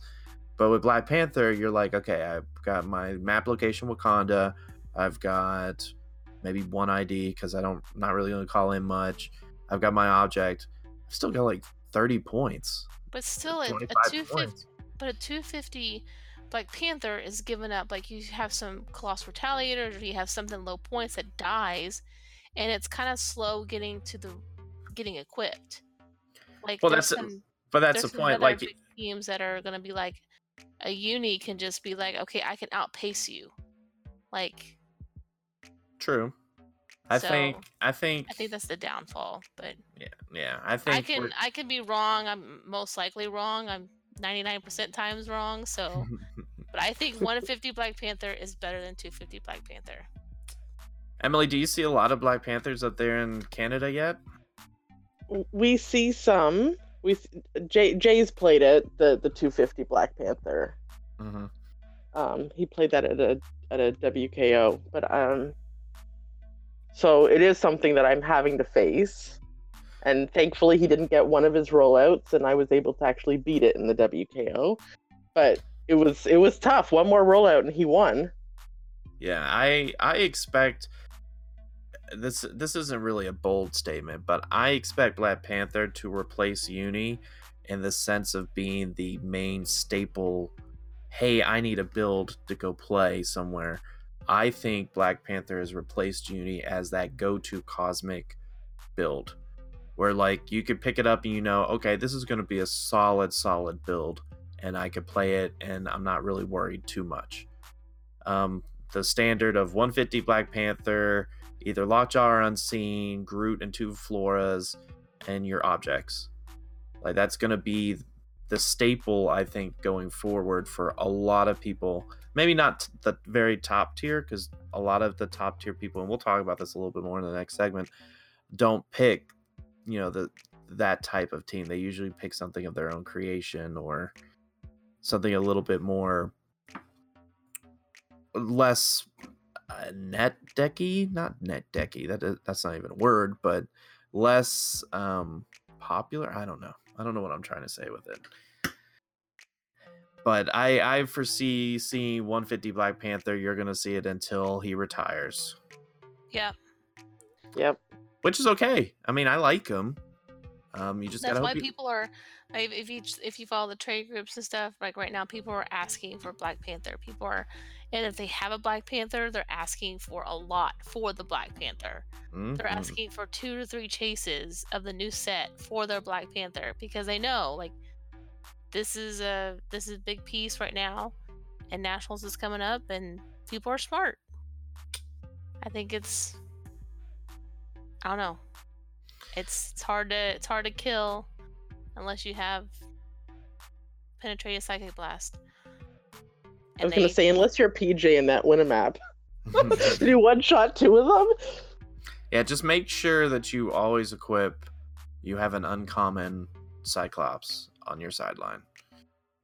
But with Black Panther, you're like, okay, I've got my map location Wakanda, I've got maybe one ID because I don't not really gonna call in much. I've got my object. I've still got like 30 points. But still, a, a 250, but a 250 Black Panther is given up. Like you have some Colossal Retaliators, or you have something low points that dies, and it's kind of slow getting to the getting equipped. Like Well, that's- some, But that's the point. Like, teams that are gonna be like a uni can just be like, okay, I can outpace you. Like true. I So, think. I think. I think that's the downfall, but Yeah. Yeah. I think. I can I can be wrong. I'm most likely wrong. I'm 99% times wrong. So, but I think 150 Black Panther is better than 250 Black Panther. Emily, do you see a lot of Black Panthers up there in Canada yet? We see some. We Jay Jay's played it the the 250 Black Panther. Mm-hmm. Um, he played that at a at a WKO, but um, so it is something that I'm having to face. And thankfully, he didn't get one of his rollouts, and I was able to actually beat it in the WKO. But it was it was tough. One more rollout, and he won. Yeah, I I expect this this isn't really a bold statement, but I expect Black Panther to replace Uni in the sense of being the main staple. Hey, I need a build to go play somewhere. I think Black Panther has replaced Uni as that go-to cosmic build. Where like you could pick it up and you know, okay, this is gonna be a solid, solid build, and I could play it and I'm not really worried too much. Um, the standard of 150 Black Panther, either Lockjaw or Unseen, Groot and two Floras, and your objects. Like that's gonna be the staple, I think, going forward for a lot of people. Maybe not the very top tier, because a lot of the top tier people, and we'll talk about this a little bit more in the next segment, don't pick, you know, the that type of team. They usually pick something of their own creation or something a little bit more less uh, net decky, not net decky. That is- that's not even a word, but less um popular. I don't know. I don't know what I'm trying to say with it. But I I foresee seeing 150 Black Panther. You're gonna see it until he retires, Yeah, Yep. Which is okay. I mean, I like them. Um, you just that's gotta why you- people are. If, if you if you follow the trade groups and stuff, like right now, people are asking for Black Panther. People are, and if they have a Black Panther, they're asking for a lot for the Black Panther. They're Mhm. asking for two to three chases of the new set for their Black Panther because they know like this is a this is a big piece right now, and Nationals is coming up, and people are smart. I think it's I don't know. It's it's hard to it's hard to kill unless you have penetrated psychic blast. I was gonna say, unless you're PJ in that win a map, did he one shot two of them? Yeah, just make sure that you always equip. You have an uncommon Cyclops on your sideline,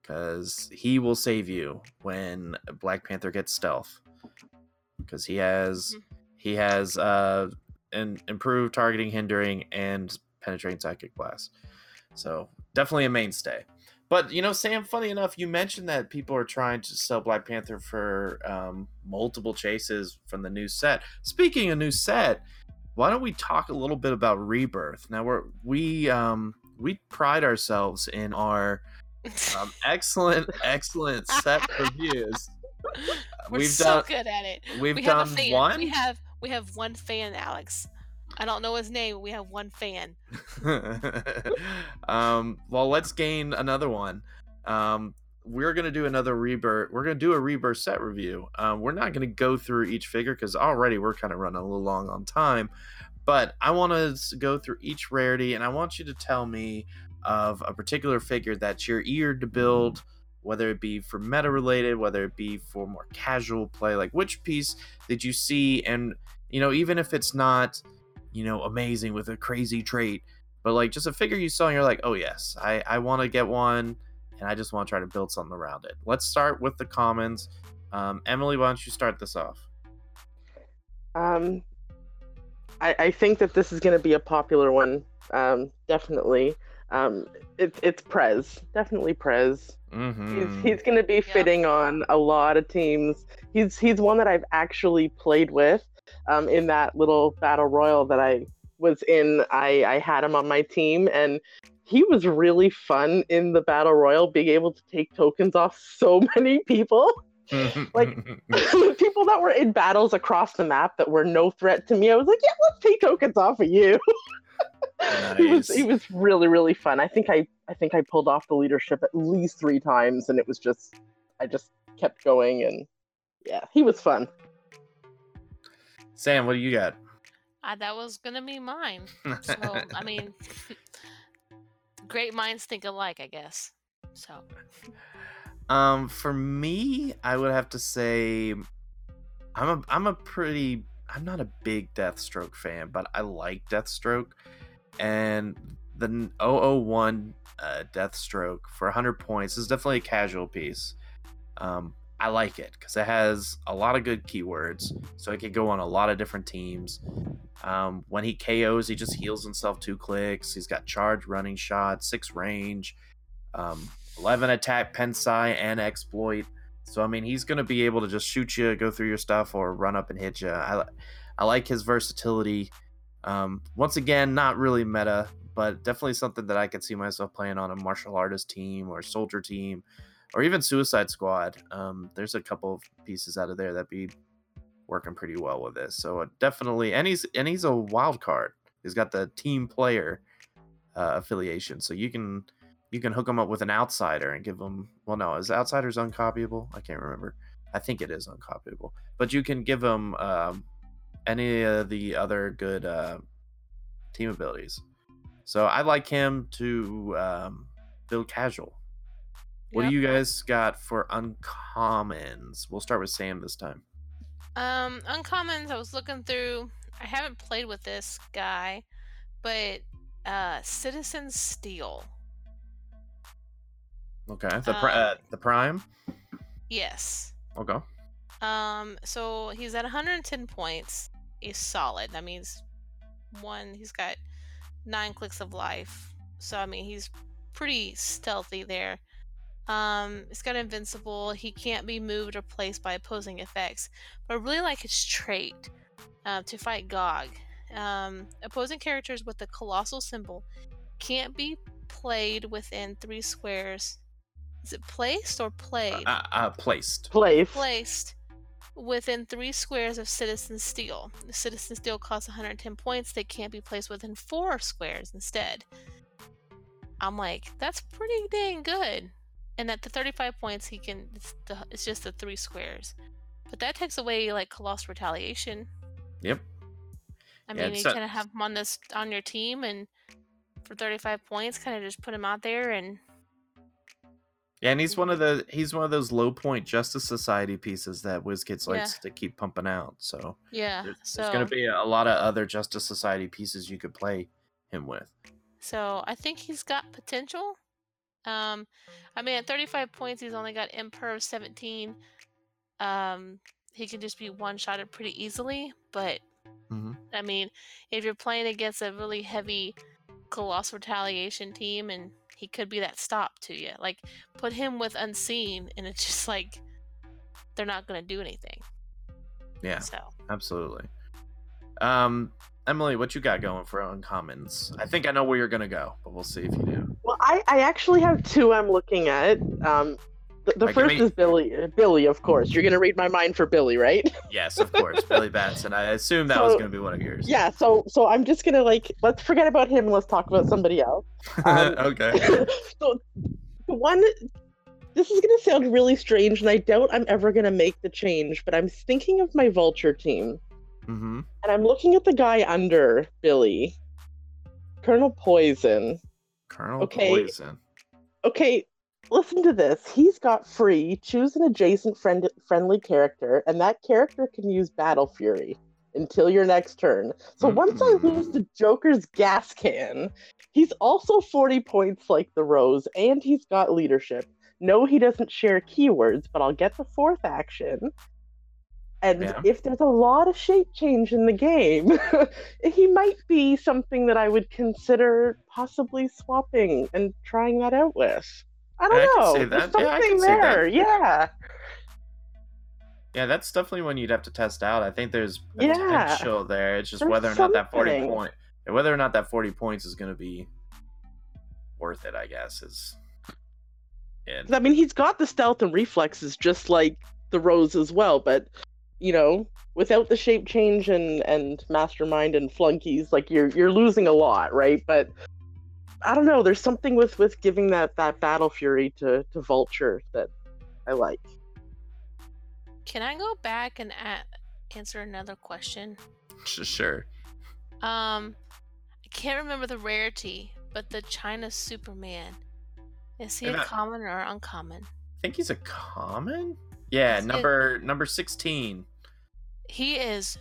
because he will save you when Black Panther gets stealth. Because he has Mhm. he has uh an improve targeting, hindering, and penetrating psychic blast. So definitely a mainstay. But you know, Sam, funny enough, you mentioned that people are trying to sell Black Panther for um, multiple chases from the new set. Speaking of new set, why don't we talk a little bit about Rebirth? Now we're we um we pride ourselves in our um, excellent excellent set reviews. We're we've so done good at it. we've we done one. We have we have one fan, Alex. I don't know his name, we have one fan. um, well, let's gain another one. Um, we're gonna do another rebirth. We're gonna do a rebirth set review. Um, we're not gonna go through each figure because already we're kind of running a little long on time. But I want to go through each rarity, and I want you to tell me of a particular figure that you're eager to build, whether it be for meta related, whether it be for more casual play. Like which piece did you see and you know, even if it's not, you know, amazing with a crazy trait, but like just a figure you saw and you're like, oh yes, I I want to get one, and I just want to try to build something around it. Let's start with the commons. Um, Emily, why don't you start this off? Um, I, I think that this is going to be a popular one. Um, definitely. Um, it's it's Prez, definitely Prez. Mm-hmm. He's he's going to be fitting on a lot of teams. He's he's one that I've actually played with. Um, in that little battle royal that I was in, I I had him on my team, and he was really fun in the battle royal, being able to take tokens off so many people. like people that were in battles across the map that were no threat to me. I was like, yeah, let's take tokens off of you. he was Nice. he was really really fun. I think I I think I pulled off the leadership at least three times, and it was just I just kept going, and yeah, he was fun. Sam, what do you got? Uh, that was gonna be mine. So I mean, great minds think alike, I guess. So Um, for me, I would have to say, I'm a I'm a pretty I'm not a big Deathstroke fan, but I like Deathstroke, and the 001 uh, Deathstroke for 100 points is definitely a casual piece. Um, I like it because it has a lot of good keywords, so it can go on a lot of different teams. Um, when he KOs, he just heals himself two clicks. He's got charge, running shot, six range. Um, 11 attack, Pensai, and exploit. So, I mean, he's to be able to just shoot you, go through your stuff, or run up and hit you. I, I like his versatility. Um, once again, not really meta, but definitely something that I could see myself playing on a martial artist team or soldier team or even Suicide Squad. Um, there's a couple of pieces out of there that be working pretty well with this. So, uh, definitely, and he's, and he's a wild card. He's got the team player uh, affiliation. So, you can you can hook him up with an outsider and give him. well no is outsiders uncopyable i can't remember i think it is uncopyable but you can give him um, any of the other good uh, team abilities so i like him to um, build casual what Yep. do you guys got for uncommons we'll start with sam this time Um, uncommons. I was looking through. I haven't played with this guy, but uh, Citizen Steel. okay the, pri- uh, Um, the prime Yes. okay Um, so he's at 110 points. He's solid. That means one. He's got nine clicks of life. So I mean, he's pretty stealthy there. Um, he's got invincible. He can't be moved or placed by opposing effects. But I really like his trait uh, to fight Gog. Um, opposing characters with the colossal symbol can't be played within three squares. Is it placed or played? uh, uh, placed Place. placed within three squares of Citizen Steel. Citizen Steel costs 110 points. They can't be placed within four squares instead. I'm like, that's pretty dang good. And at the 35 points, he can. It's, the, it's just the three squares, but that takes away like colossal retaliation. yep I Yeah, mean, you kind of have him on this on your team, and for 35 points, kind of just put him out there and and he's one of the he's one of those low point Justice Society pieces that WizKids Yeah. likes to keep pumping out. So yeah. there's, so there's going to be a lot of other Justice Society pieces you could play him with. So I think he's got potential. Um, I mean, at 35 points, he's only got imperv 17. Um, he can just be one-shotted pretty easily. But hmm I mean, if you're playing against a really heavy colossal retaliation team, and he could be that stop to you, like put him with unseen, and it's just like they're not gonna do anything. Yeah, So absolutely. Um, Emily, what you got going for uncommons? I think I know where you're going to go, but we'll see if you do. Well, I, I actually have two I'm looking at. Um, the, the Right, give first me- is Billy. uh, Billy, of course. You're gonna read my mind for Billy, right? Yes, of course, Billy Batson. I assume that was going to be one of yours. yeah. So so I'm just gonna like let's forget about him and let's talk about somebody else. Um, okay. so the one this is gonna sound really strange, and I doubt I'm ever gonna make the change, but I'm thinking of my vulture team. Mm-hmm. And I'm looking at the guy under Billy. Colonel Poison. Colonel Okay. Poison. Okay, listen to this. He's got free choose an adjacent friend friendly character, and that character can use Battle Fury. until your next turn. So once I mm-hmm. lose the Joker's gas can, he's also 40 points like the Rose, and he's got leadership. No, he doesn't share keywords, but I'll get the fourth action. And Yeah. if there's a lot of shape change in the game, he might be something that I would consider possibly swapping and trying that out with. I don't I know. There's that. Yeah, I something that. there. Yeah. Yeah, that's definitely one you'd have to test out. I think there's Yeah. potential there. It's just There's whether or not that forty point, whether or not that forty points is going to be worth it. I guess is. Yeah. I mean, he's got the stealth and reflexes just like the Rose as well, but you know, without the shape change and and mastermind and flunkies, like you're you're losing a lot, right? But I don't know. There's something with with giving that that battle fury to to Vulture that I like. Can I go back and a- answer another question? Sure. Um, I can't remember the rarity, but the China Superman. Is he And a I- common or uncommon? I think he's a common. Yeah, Is it- number number sixteen. He is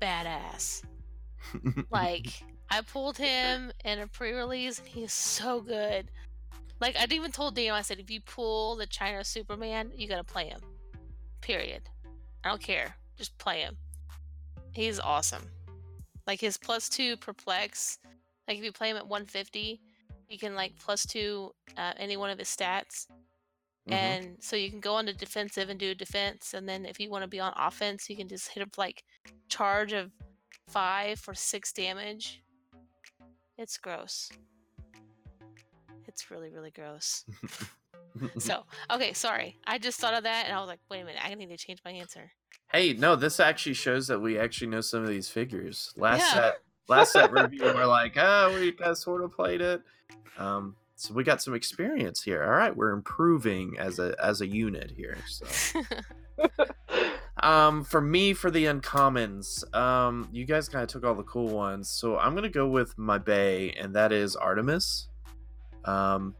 badass. Like, I pulled him in a pre-release, and he is so good. Like, I'd even told Daniel, I said, if you pull the China Superman, you gotta play him. Period. I don't care. Just play him. He's awesome. Like his plus two perplex. Like if you play him at 150, you can like plus two uh, any one of his stats. Mhm. And so you can go on to defensive and do a defense, and then if you want to be on offense, you can just hit up like charge of five for six damage. It's gross. It's really really gross. So okay, sorry. I just thought of that, and I was like, wait a minute, I need to change my answer. Hey, no, this actually shows that we actually know some of these figures. Last Yeah. set, last set review, we're like, oh, we guys sort of played it. Um, so we got some experience here. All right, we're improving as a as a unit here. So, um, for me, for the uncommons, um, you guys kind of took all the cool ones, so I'm gonna go with my bay, and that is Artemis. Um,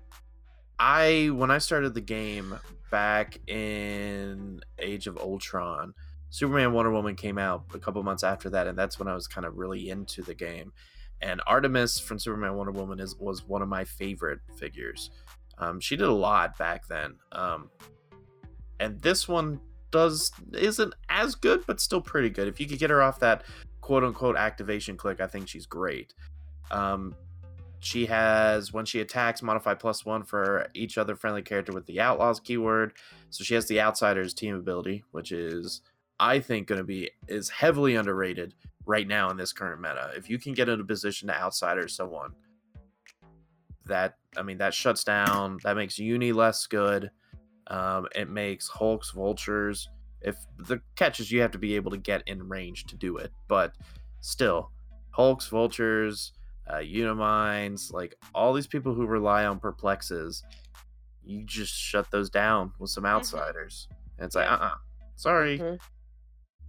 I when I started the game back in Age of Ultron, Superman Wonder Woman came out a couple months after that, and that's when I was kind of really into the game. And Artemis from Superman Wonder Woman is was one of my favorite figures. Um, she did a lot back then, um, and this one does isn't as good, but still pretty good. If you could get her off that quote unquote activation click, I think she's great. Um, she has when she attacks modify plus one for each other friendly character with the outlaws keyword so she has the outsiders team ability which is i think going to be is heavily underrated right now in this current meta if you can get in a position to outsider someone that i mean that shuts down that makes uni less good um, it makes hulks vultures if the catch is you have to be able to get in range to do it but still hulks vultures uh, Uniminds, like all these people who rely on perplexes, you just shut those down with some outsiders. And it's like, uh Yeah. uh sorry. Mhm.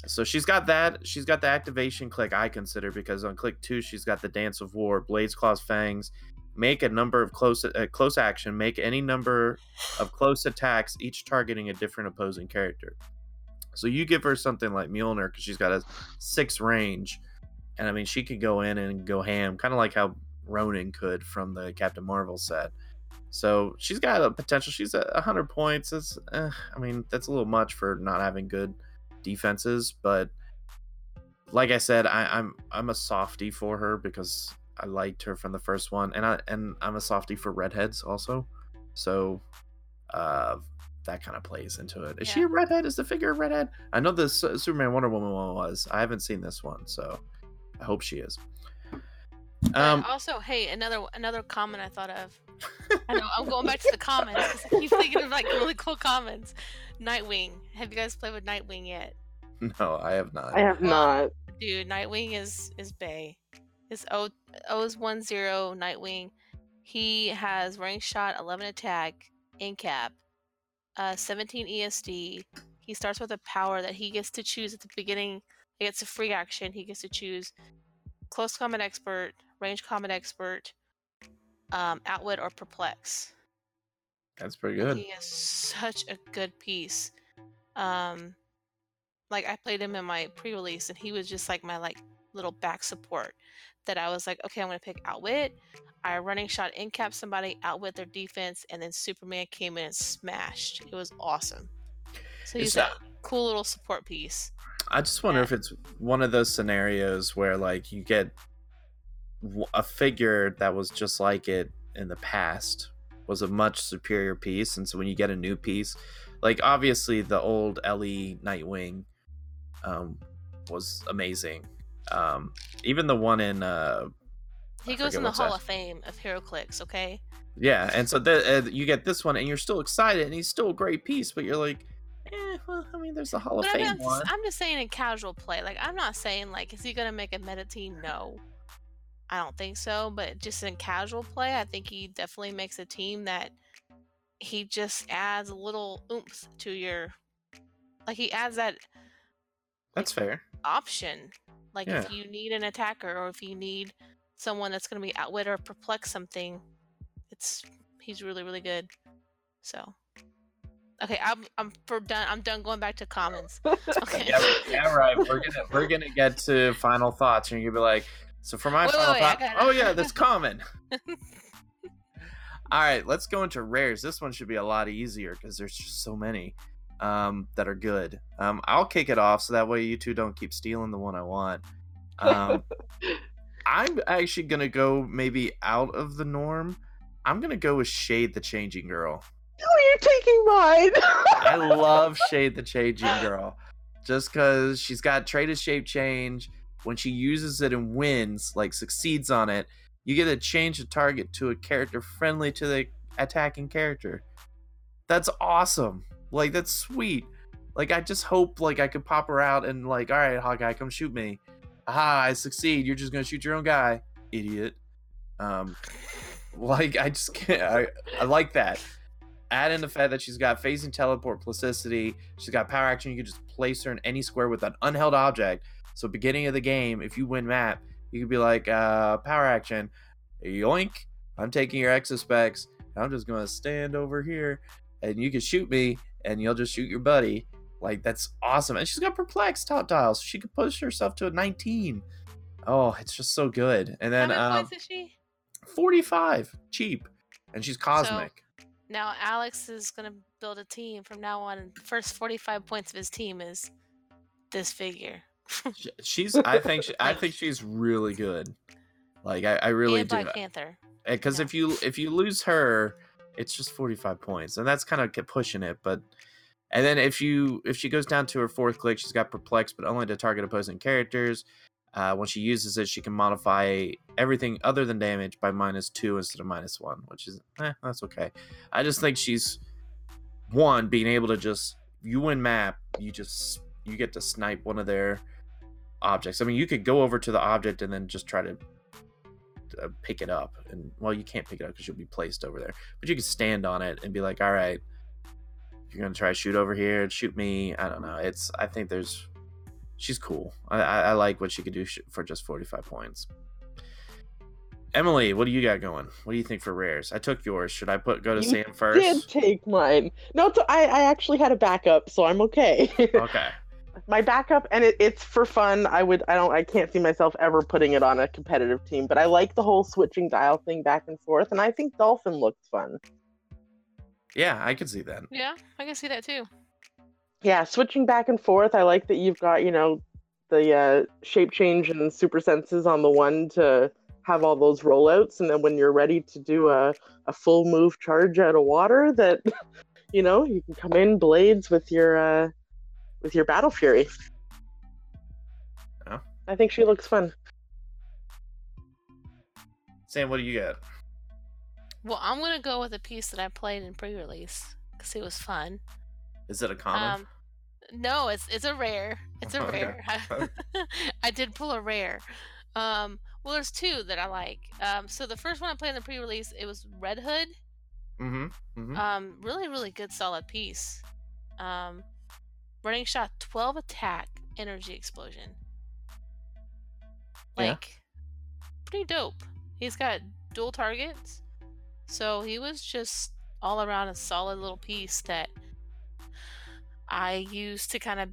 So she's got that. She's got the activation click I consider because on click two, she's got the Dance of War, Blades, Claws, Fangs. Make a number of close uh, close action. Make any number of close attacks, each targeting a different opposing character. So you give her something like Mjolnir because she's got a six range, and I mean she could go in and go ham, kind of like how Ronin could from the Captain Marvel set. So she's got a potential. She's at 100 points. It's, eh, I mean, that's a little much for not having good defenses. But like I said, I, I'm I'm a softy for her because I liked her from the first one, and I and I'm a softy for redheads also. So uh, that kind of plays into it. Is she a redhead? Is the figure a redhead? I know the Su- Superman Wonder Woman one was. I haven't seen this one, so I hope she is. Um, also, hey, another another comment I thought of. I know I'm going back to the comments because I keep thinking of like really cool comments. Nightwing. Have you guys played with Nightwing yet? no, I have not. I have not. Dude, Nightwing is is Bay. His O one zero Nightwing. He has range shot, eleven attack, in cap, uh, seventeen ESD. He starts with a power that he gets to choose at the beginning. He gets a free action. He gets to choose close combat expert, range combat expert, um, outwit or perplex. That's pretty good. He is such a good piece. Um, like I played him in my pre-release, and he was just like my like little back support. That I was like, okay, I'm gonna pick outwit. I running shot in cap somebody, outwit their defense, and then Superman came in and smashed. It was awesome. So he's that- a cool little support piece. I just wonder Yeah. if it's one of those scenarios where like you get a figure that was just like it in the past was a much superior piece, and so when you get a new piece, like obviously the old Le Nightwing um, was amazing. Um, even the one in uh, He goes in the Hall that. of Fame of HeroClix. Okay. yeah, and so the, uh, you get this one, and you're still excited, and he's still a great piece, but you're like, eh, well, I mean, there's the Hall of But I'm, Fame not, one. I'm just saying in casual play. Like I'm not saying like is he gonna make a meta team? No, I don't think so. But just in casual play, I think he definitely makes a team that he just adds a little oomph to your. Like he adds that That's fair. option. Like if you need an attacker or if you need someone that's gonna be outwit or perplex something, it's he's really really good. So. Okay, I'm I'm for done. I'm done going back to commons. Okay. yeah, yeah, right. We're gonna we're gonna get to final thoughts, and you're gonna be like, so for my Wait, final wait, thought, gotta- oh yeah, that's common. All right, let's go into rares. This one should be a lot easier because there's just so many um, that are good. Um, I'll kick it off so that way you two don't keep stealing the one I want. Um, I'm actually gonna go maybe out of the norm. I'm gonna go with Shade the Changing Girl. Oh, you're taking mine. I love Shade the Changing Girl. Just because she's got traded shape change. When she uses it and wins, like succeeds on it, you get to change the target to a character friendly to the attacking character. That's awesome. Like that's sweet. Like I just hope like I could pop her out and like, all right, Hawkeye, come shoot me. Aha, I succeed. You're just gonna shoot your own guy, idiot. Um, like I just can't. I, I like that add in the fact that she's got phasing teleport plasticity she's got power action you can just place her in any square with an unheld object so beginning of the game if you win map you could be like uh power action yoink i'm taking your exospecs i'm just gonna stand over here and you can shoot me and you'll just shoot your buddy like that's awesome and she's got perplexed top dial so she could push herself to a 19 oh it's just so good and then How many um points is she? 45 cheap and she's cosmic Now Alex is gonna build a team from now on. First forty-five points of his team is this figure. She's i think she, i think she's really good like i, I really and do Black Panther. because yeah. if you if you lose her it's just 45 points and that's kind of pushing it but and then if you if she goes down to her fourth click she's got perplex but only to target opposing characters uh, when she uses it she can modify everything other than damage by minus two instead of minus one which is eh, that's okay. I just think she's one being able to just you win map you just you get to snipe one of their objects. I mean you could go over to the object and then just try to uh, pick it up. And well you can't pick it up because you'll be placed over there but you can stand on it and be like all right you're gonna try shoot over here and shoot me. I don't know. It's i think there's she's cool. I i, I like what she could do sh- for just 45 points. Emily what do you got going? What do you think for rares? I took yours. Should i put go to You sam first? Did take mine. No, it's, I I actually had a backup, so I'm okay. okay my backup, and it, it's for fun. I would I don't I can't see myself ever putting it on a competitive team, but I like the whole switching dial thing back and forth, and I think Dolphin looks fun. yeah i could see that Yeah, I can see that too. Yeah, switching back and forth. I like that you've got you know the uh, shape change and super senses on the one to have all those rollouts, and then when you're ready to do a a full move charge out of water, that you know you can come in blades with your uh, with your battle fury. Yeah. I think she looks fun. sam what do you got Well, I'm gonna go with a piece that I played in pre-release because it was fun. is it a common Um, no, it's it's a rare. It's a Okay. rare. I did pull a rare. Um, well, there's two that I like. Um, so the first one I played in the pre-release, it was Red Hood. mm-hmm, mm-hmm. Um, really, really good, solid piece. Um, running shot, 12 attack, energy explosion. Yeah. Like, pretty dope. He's got dual targets, so he was just all around a solid little piece that I used to kind of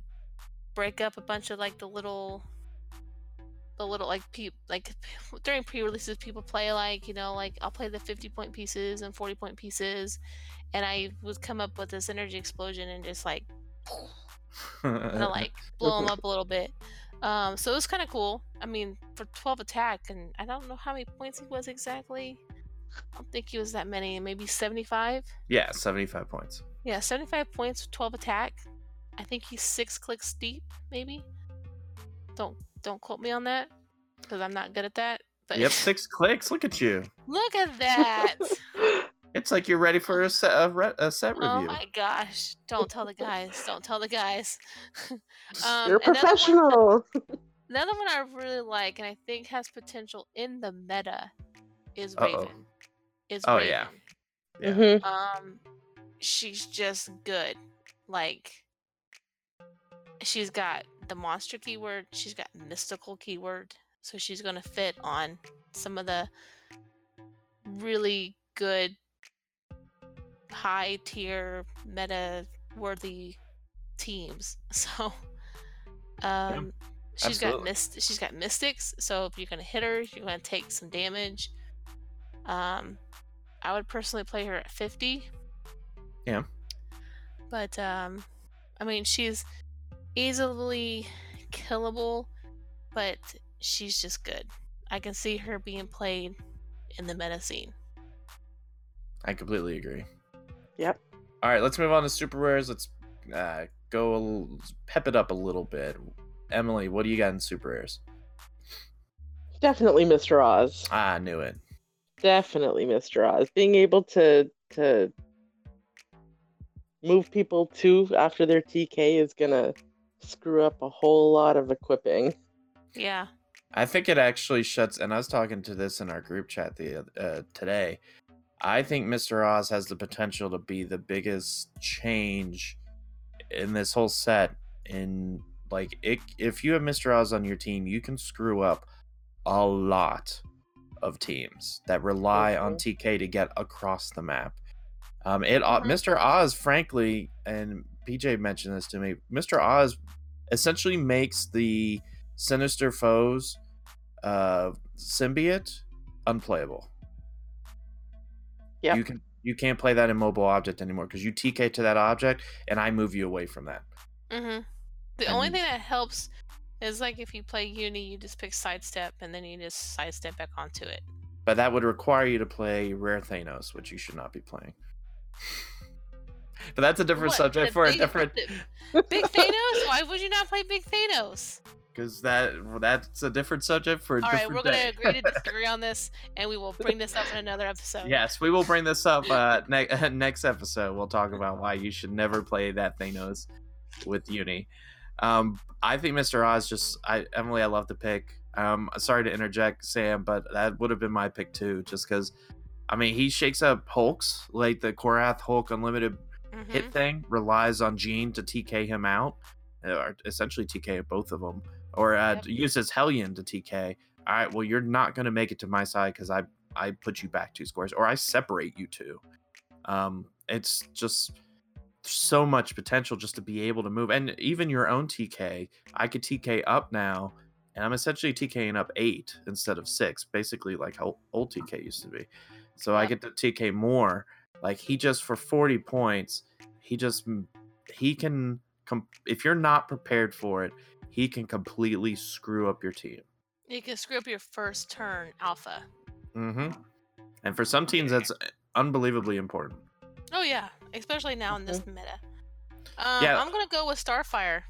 break up a bunch of like the little the little like peop like during pre-releases people play like you know like I'll play the 50 point pieces and 40 point pieces and I would come up with this energy explosion and just like of like blow them up a little bit. Um, so it was kind of cool. I mean, for 12 attack, and I don't know how many points he was exactly. I don't think he was that many, maybe 75. yeah, 75 points. Yeah, 75 points, 12 attack. I think he's six clicks deep, maybe. Don't don't quote me on that, because I'm not good at that. But Yep, six clicks. Look at you. look at that! It's like you're ready for a set, a, re- a set review. oh my gosh! Don't tell the guys. Don't tell the guys. um, You're a another one- professional. Another one I really like and I think has potential in the meta is Uh-oh. Raven. Is Oh, Raven. yeah. Yeah. Mhm. Um she's just good. Like she's got the monster keyword, she's got mystical keyword, so she's going to fit on some of the really good high tier meta worthy teams. So um she's got mist she's got mystics, so if you're gonna hit her, you're gonna take some damage. Um I would personally play her at 50. Yeah. But um I mean she's easily killable, but she's just good. I can see her being played in the meta scene. I completely agree. Yep. All right, let's move on to super rares. Let's uh, go a l- pep it up a little bit. Emily, what do you got in super rares? Definitely Mr. Oz. Ah, I knew it. Definitely Mr. Oz. Being able to to move people to after their TK is gonna screw up a whole lot of equipping. Yeah. I think it actually shuts. And I was talking to this in our group chat the uh, today. I think Mr. Oz has the potential to be the biggest change in this whole set. In like, it, if you have Mr. Oz on your team, you can screw up a lot of teams that rely on TK to get across the map. Um, it uh, Mhm. Mr. Oz, frankly, and PJ mentioned this to me. Mr. Oz essentially makes the sinister foes uh, symbiote unplayable. Yep. You can you can't play that immobile object anymore because you TK to that object, and I move you away from that. hmm The only thing that helps is like if you play Uni, you just pick sidestep and then you just sidestep back onto it. But that would require you to play Rare Thanos, which you should not be playing. But that's a different What, subject the for a different Big Thanos? Why would you not play Big Thanos? Because that that's a different subject for a All right, we're going to agree to disagree on this, and we will bring this up in another episode. Yes, we will bring this up uh, ne- next episode. We'll talk about why you should never play that Thanos with Uni. Um, I think Mr. Oz just, I Emily, I love the pick. Um, sorry to interject, Sam, but that would have been my pick too, just because. I mean, he shakes up Hulks like the Korath Hulk Unlimited Mhm. hit thing relies on Jean to TK him out, or essentially TK both of them, or uh, Yep. uses Hellion to TK. All right, well, you're not going to make it to my side because I I put you back two squares, or I separate you two. Um, it's just so much potential just to be able to move, and even your own TK, I could TK up now, and I'm essentially TKing up eight instead of six, basically like how old TK used to be. So I get to TK more. Like he just for 40 points, he just he can com- if you're not prepared for it, he can completely screw up your team. You can screw up your first turn alpha. Mm-hmm. And for some teams, that's unbelievably important. Oh, yeah. Especially now in this meta. Um, Yeah. I'm going to go with Starfire.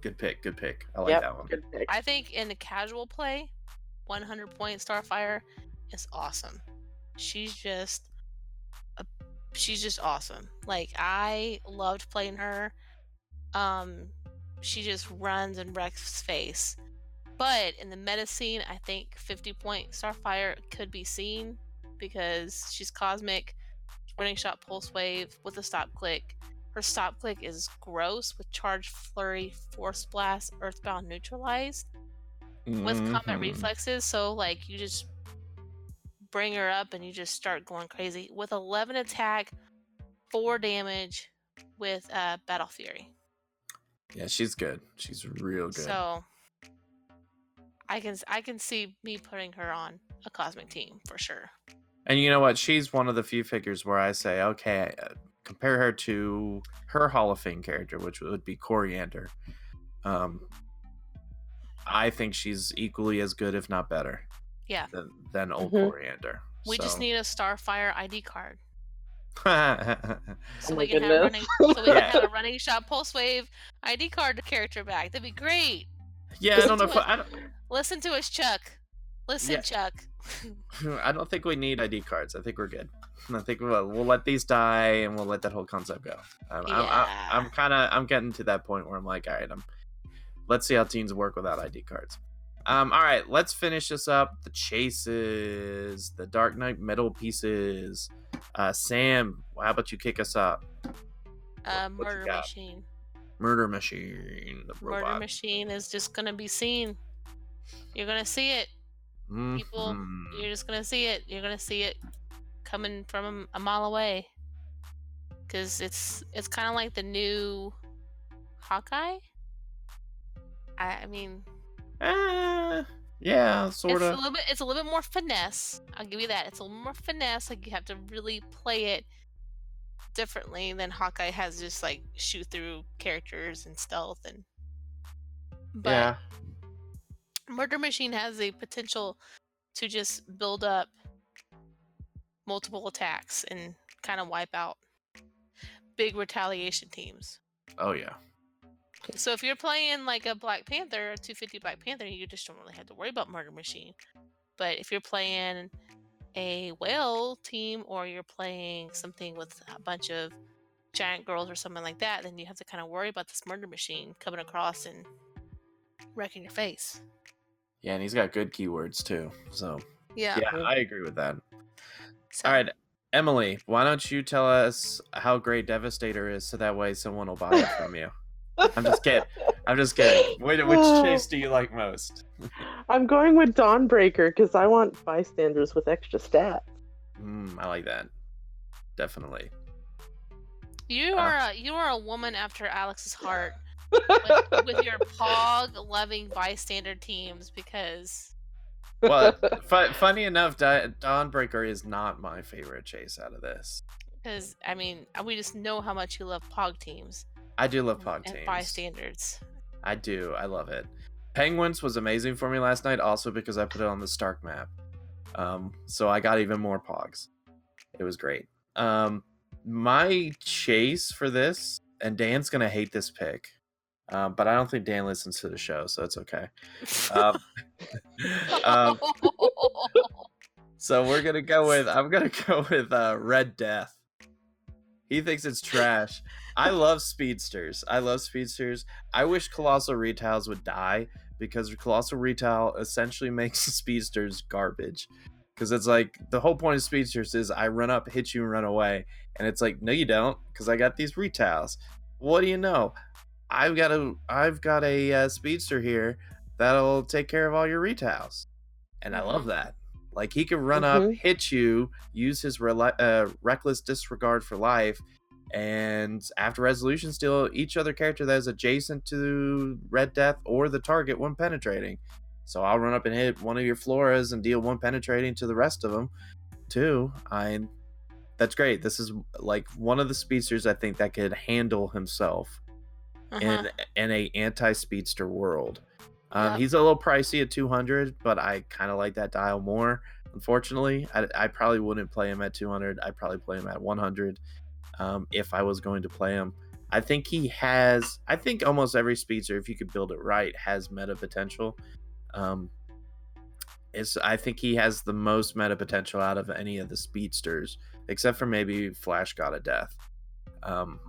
Good pick. Good pick. I like yep, that one. good pick. I think in the casual play, 100 point Starfire is awesome. She's just, a, she's just awesome. Like I loved playing her. Um, she just runs and wrecks face. But in the meta scene, I think 50 point Starfire could be seen because she's cosmic, running shot pulse wave with a stop click. Her stop click is gross with charge flurry, force blast, earthbound neutralized with combat Mhm. reflexes. So like you just bring her up and you just start going crazy with 11 attack, four damage with uh, battle fury. Yeah, she's good. She's real good. So I can I can see me putting her on a cosmic team for sure. And you know what? She's one of the few figures where I say, okay, uh, compare her to her Hall of Fame character, which would be Koriand'r. Um, I think she's equally as good, if not better, Yeah. than, than old Mhm. Koriand'r. We just need a Starfire ID card. Yeah, So Oh we my can have a running so we can have a running shot pulse wave ID card character back. That'd be great. Yeah, I don't know if I, I don't, Listen to us, Chuck. Listen, Yeah. Chuck. I don't think we need ID cards. I think we're good. I think we'll, we'll let these die and we'll let that whole concept go. I'm, I'm, Yeah. I'm, I'm kind of I'm getting to that point where I'm like, all right, I'm. Let's see how teams work without ID cards. Um, all right, let's finish this up. The chases, the Dark Knight metal pieces. Uh, Sam, how about you kick us up? Uh, what murder machine. Murder Machine, the Murder robot. machine is just gonna be seen. You're gonna see it. people, Mhm. You're just gonna see it. You're gonna see it coming from a mile away. Cause it's it's kind of like the new Hawkeye. I, I mean, Eh, yeah, sort of. it's a little bit it's a little bit more finesse. I'll give you that. It's a little more finesse. Like you have to really play it differently than Hawkeye has just like shoot through characters and stealth and. But Yeah. Murder Machine has the potential to just build up multiple attacks and kind of wipe out big retaliation teams. Oh yeah. So if you're playing like a Black Panther, a 250 Black Panther, you just don't really have to worry about Murder Machine. But if you're playing a whale team or you're playing something with a bunch of giant girls or something like that, then you have to kind of worry about this Murder Machine coming across and wrecking your face. Yeah, and he's got good keywords too. So Yeah. yeah, I agree with that. So, All right, Emily, why don't you tell us how great Devastator is, so that way someone will buy it from you. I'm just kidding. I'm just kidding. Which, which chase do you like most? I'm going with Dawnbreaker because I want bystanders with extra stats. Mm, I like that. Definitely. You Uh. are a, you are a woman after Alex's heart with, with your pog loving bystander teams because Well, fu- funny enough, Di- Dawnbreaker is not my favorite chase out of this. because I mean we just know how much you love pog teams I do love Pog and teams. bystanders. I do. I love it. Penguins was amazing for me last night, also because I put it on the Stark map. Um, so I got even more Pogs. It was great. Um, my chase for this, and Dan's gonna hate this pick, um, but I don't think Dan listens to the show, so it's okay. Um, um, so we're gonna go with I'm gonna go with uh, Red Death. He thinks it's trash. I love speedsters. I love speedsters. I wish Colossal Retails would die because Colossal Retail essentially makes speedsters garbage. Because it's like the whole point of speedsters is I run up, hit you, and run away. And it's like, no, you don't, because I got these retails. What do you know? I've got a I've got a uh, speedster here that'll take care of all your retails, and I love that. Like he can run up, Mhm. hit you, use his rela- uh, reckless disregard for life, and after resolution, steal each other character that is adjacent to Red Death or the target when penetrating. So I'll run up and hit one of your floras and deal one penetrating to the rest of them, too. I that's great. This is like one of the speedsters I think that could handle himself Uh-huh. in in a anti speedster world. Um, Yep. He's a little pricey at 200, but I kind of like that dial more. Unfortunately, I, I probably wouldn't play him at 200. I'd probably play him at 100 um, if I was going to play him. I think he has. I think almost every speedster, if you could build it right, has meta potential. Um, it's. I think he has the most meta potential out of any of the speedsters, except for maybe Flash God of Death. Um,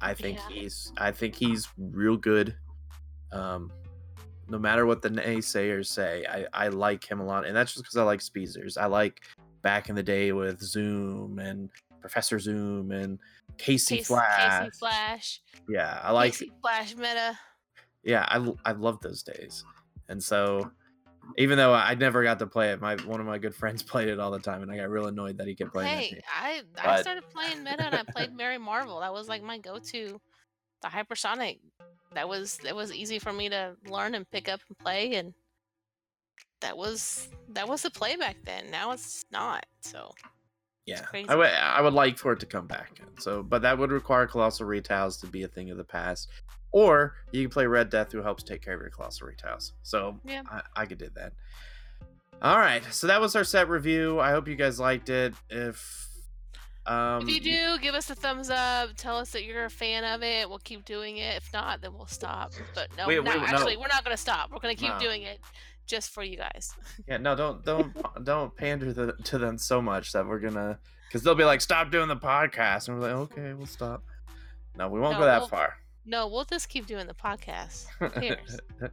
I think Yeah. he's. I think he's real good. Um, no matter what the naysayers say, I, I like him a lot, and that's just because I like speedsters. I like back in the day with Zoom and Professor Zoom and Casey, Casey, Flash. Casey Flash. Yeah, I like. Casey Flash meta. Yeah, I I love those days, and so even though I never got to play it, my one of my good friends played it all the time, and I got real annoyed that he kept playing it. Hey, I I But- started playing meta and I played Mary Marvel. That was like my go-to the hypersonic that was that was easy for me to learn and pick up and play and that was that was the play back then now it's not so Yeah. I would I would like for it to come back. So, but that would require colossal retiles to be a thing of the past, or you can play Red Death, who helps take care of your colossal retiles. So, Yeah. I, I could do that. All right, so that was our set review. I hope you guys liked it. If um, if you do give us a thumbs up tell us that you're a fan of it we'll keep doing it if not then we'll stop but no, Wait, no wait, no. actually we're not going to stop we're going to keep No. doing it just for you guys yeah, no, don't don't don't pander the, to them so much that we're gonna because they'll be like, stop doing the podcast, and we're like, okay, we'll stop. No, we won't No, go that we'll- far. no we'll just keep doing the podcast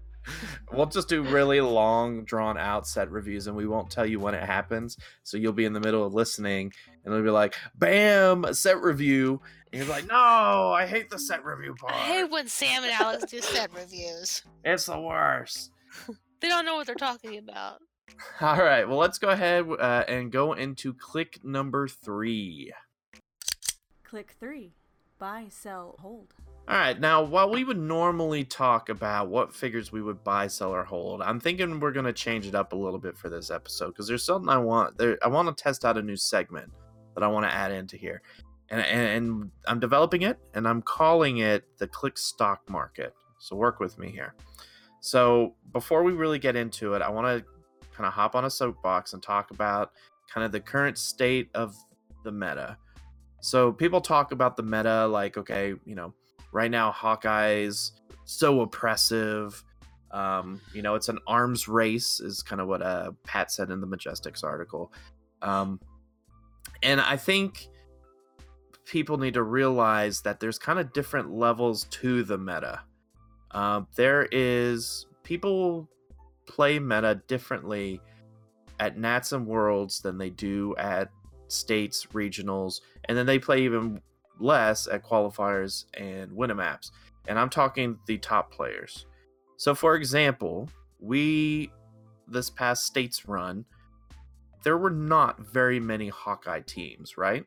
we'll just do really long, drawn out set reviews, and we won't tell you when it happens. So you'll be in the middle of listening, and it'll be like, "Bam, set review," and you're like, "No, I hate the set review part. i hate when sam and alex do set reviews it's the worst." they don't know what they're talking about All right, well, let's go ahead uh, and go into click number three. Click 3. Buy, sell, hold. All right, now while we would normally talk about what figures we would buy, sell, or hold, I'm thinking we're gonna change it up a little bit for this episode because there's something I want. There, I want to test out a new segment that I want to add into here, and, and and I'm developing it, and I'm calling it the Click Stock Market. So work with me here. So before we really get into it, I want to kind of hop on a soapbox and talk about kind of the current state of the meta. So people talk about the meta like, okay, you know, right now Hawkeye's so oppressive. Um, you know, it's an arms race, is kind of what uh, Pat said in the Majestics article. Um, and I think people need to realize that there's kind of different levels to the meta. Uh, there is people play meta differently at Nats and Worlds than they do at states, regionals, and then they play even less at qualifiers and Winamaps. And I'm talking the top players. So, for example, we this past states run, there were not very many Hawkeye teams, right?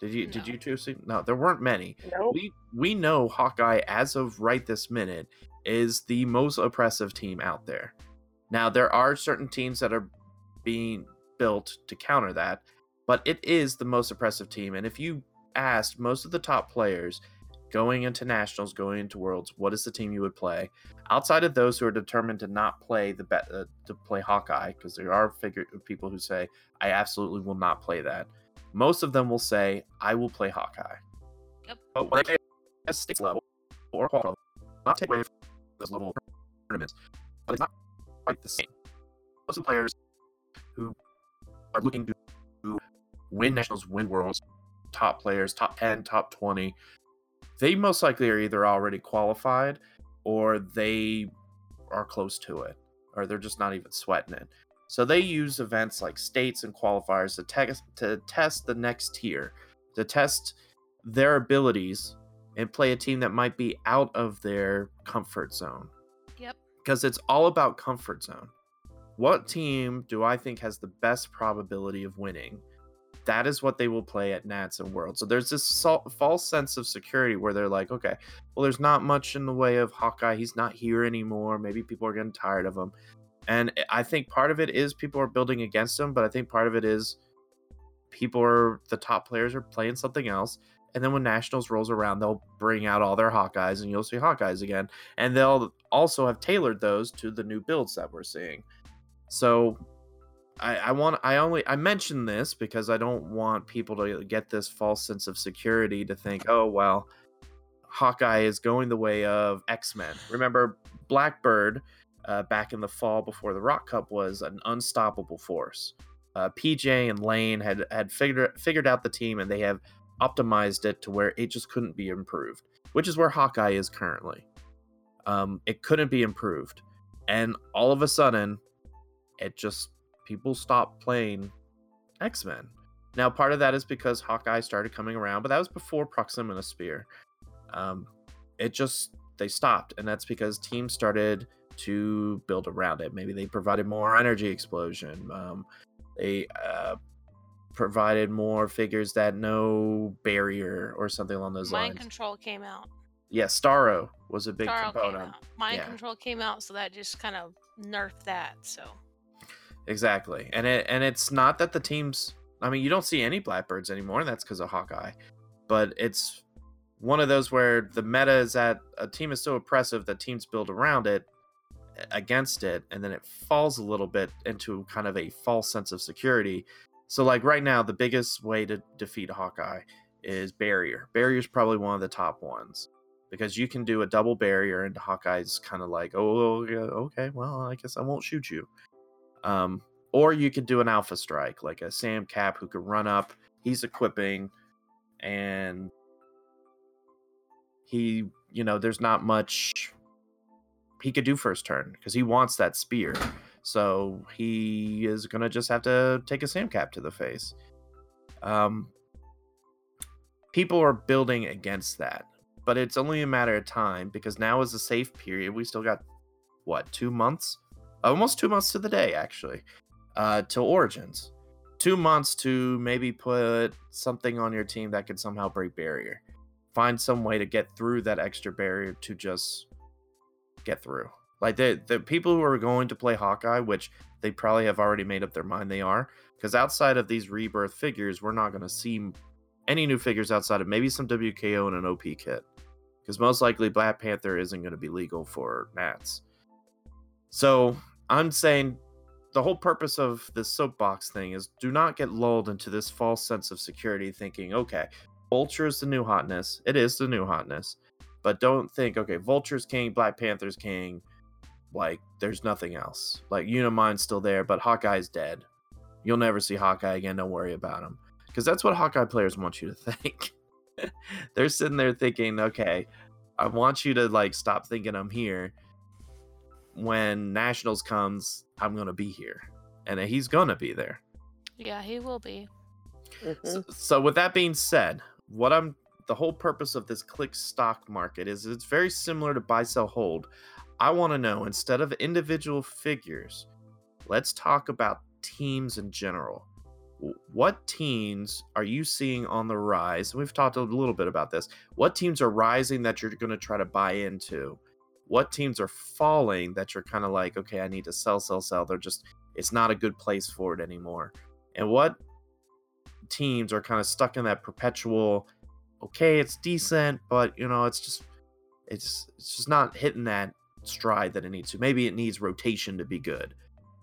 Did you did you two see? No, there weren't many. Nope. We we know Hawkeye as of right this minute is the most oppressive team out there. Now there are certain teams that are being built to counter that, but it is the most oppressive team. And if you asked most of the top players going into nationals, going into worlds, what is the team you would play? Outside of those who are determined to not play the bet uh, to play Hawkeye, because there are figure people who say I absolutely will not play that. Most of them will say I will play Hawkeye. Yep. But when they at states level or qual level, not take away from those level tournaments, but it's not quite the same. Most of the players who are looking to win nationals, win worlds, top players, top 10, top 20, they most likely are either already qualified or they are close to it, or they're just not even sweating it. So they use events like states and qualifiers to, test to test the next tier, to test their abilities and play a team that might be out of their comfort zone. Yep. Because it's all about comfort zone. What team do I think has the best probability of winning? That is what they will play at Nats and World. So there's this sol- false sense of security where they're like, okay, well, there's not much in the way of Hawkeye. He's not here anymore. Maybe people are getting tired of him. And I think part of it is people are building against him, but I think part of it is people are the top players are playing something else. And then when Nationals rolls around, they'll bring out all their Hawkeyes and you'll see Hawkeyes again. And they'll also have tailored those to the new builds that we're seeing. So I, I want I only I mention this because I don't want people to get this false sense of security to think, oh well, Hawkeye is going the way of X Men. Remember, Blackbird uh, back in the fall before the Rock Cup was an unstoppable force. Uh, PJ and Lane had had figured figured out the team and they have optimized it to where it just couldn't be improved, which is where Hawkeye is currently. Um, it couldn't be improved, and all of a sudden, it just people stopped playing X Men. Now, part of that is because Hawkeye started coming around, but that was before Proxima Spear. Um, it just they stopped, and that's because teams started to build around it. Maybe they provided more energy explosion. Um, they uh, provided more figures that no barrier or something along those mind lines. Mind control came out Yeah, Starro was a big Starro component. Mind Yeah. control came out, so that just kind of nerfed that. So Exactly. And it and it's not that the teams I mean, you don't see any Blackbirds anymore, and that's because of Hawkeye. But it's one of those where the meta is that a team is so oppressive that teams build around it against it, and then it falls a little bit into kind of a false sense of security. So like right now, the biggest way to defeat Hawkeye is barrier. Barrier is probably one of the top ones. Because you can do a double barrier and Hawkeye's kind of like, oh, oh okay, well, I guess I won't shoot you. Um, or you could do an alpha strike, like a Sam Cap who could run up. He's equipping, and he, you know, there's not much he could do first turn because he wants that spear. So he is gonna just have to take a Sam Cap to the face. Um, people are building against that, but it's only a matter of time because now is a safe period. We still got what two months, almost two months to the day actually, uh, till Origins. Two months to maybe put something on your team that could somehow break barrier. Find some way to get through that extra barrier to just get through. Like the the people who are going to play Hawkeye, which they probably have already made up their mind they are, because outside of these rebirth figures, we're not going to see any new figures outside of maybe some WKO and an OP kit, because most likely Black Panther isn't going to be legal for Nats. So I'm saying the whole purpose of this soapbox thing is do not get lulled into this false sense of security, thinking, okay, Vulture is the new hotness. It is the new hotness. But don't think okay vulture's king black panther's king. Like there's nothing else. Like unimind's still there but hawkeye's dead. You'll never see hawkeye again. Don't worry about him. Because that's what hawkeye players want you to think. They're sitting there thinking okay i want you to like stop thinking i'm here when nationals comes i'm gonna be here and he's gonna be there yeah, he will be. Mhm. so, so with that being said, what I'm the whole purpose of this click stock market is it's very similar to buy sell hold. I want to know instead of individual figures, let's talk about teams in general. What teams are you seeing on the rise? We've talked a little bit about this. What teams are rising that you're going to try to buy into? What teams are falling that you're kind of like, okay, I need to sell, sell, sell. They're just, it's not a good place for it anymore. And what teams are kind of stuck in that perpetual okay it's decent but you know it's just it's it's just not hitting that stride that it needs to maybe it needs rotation to be good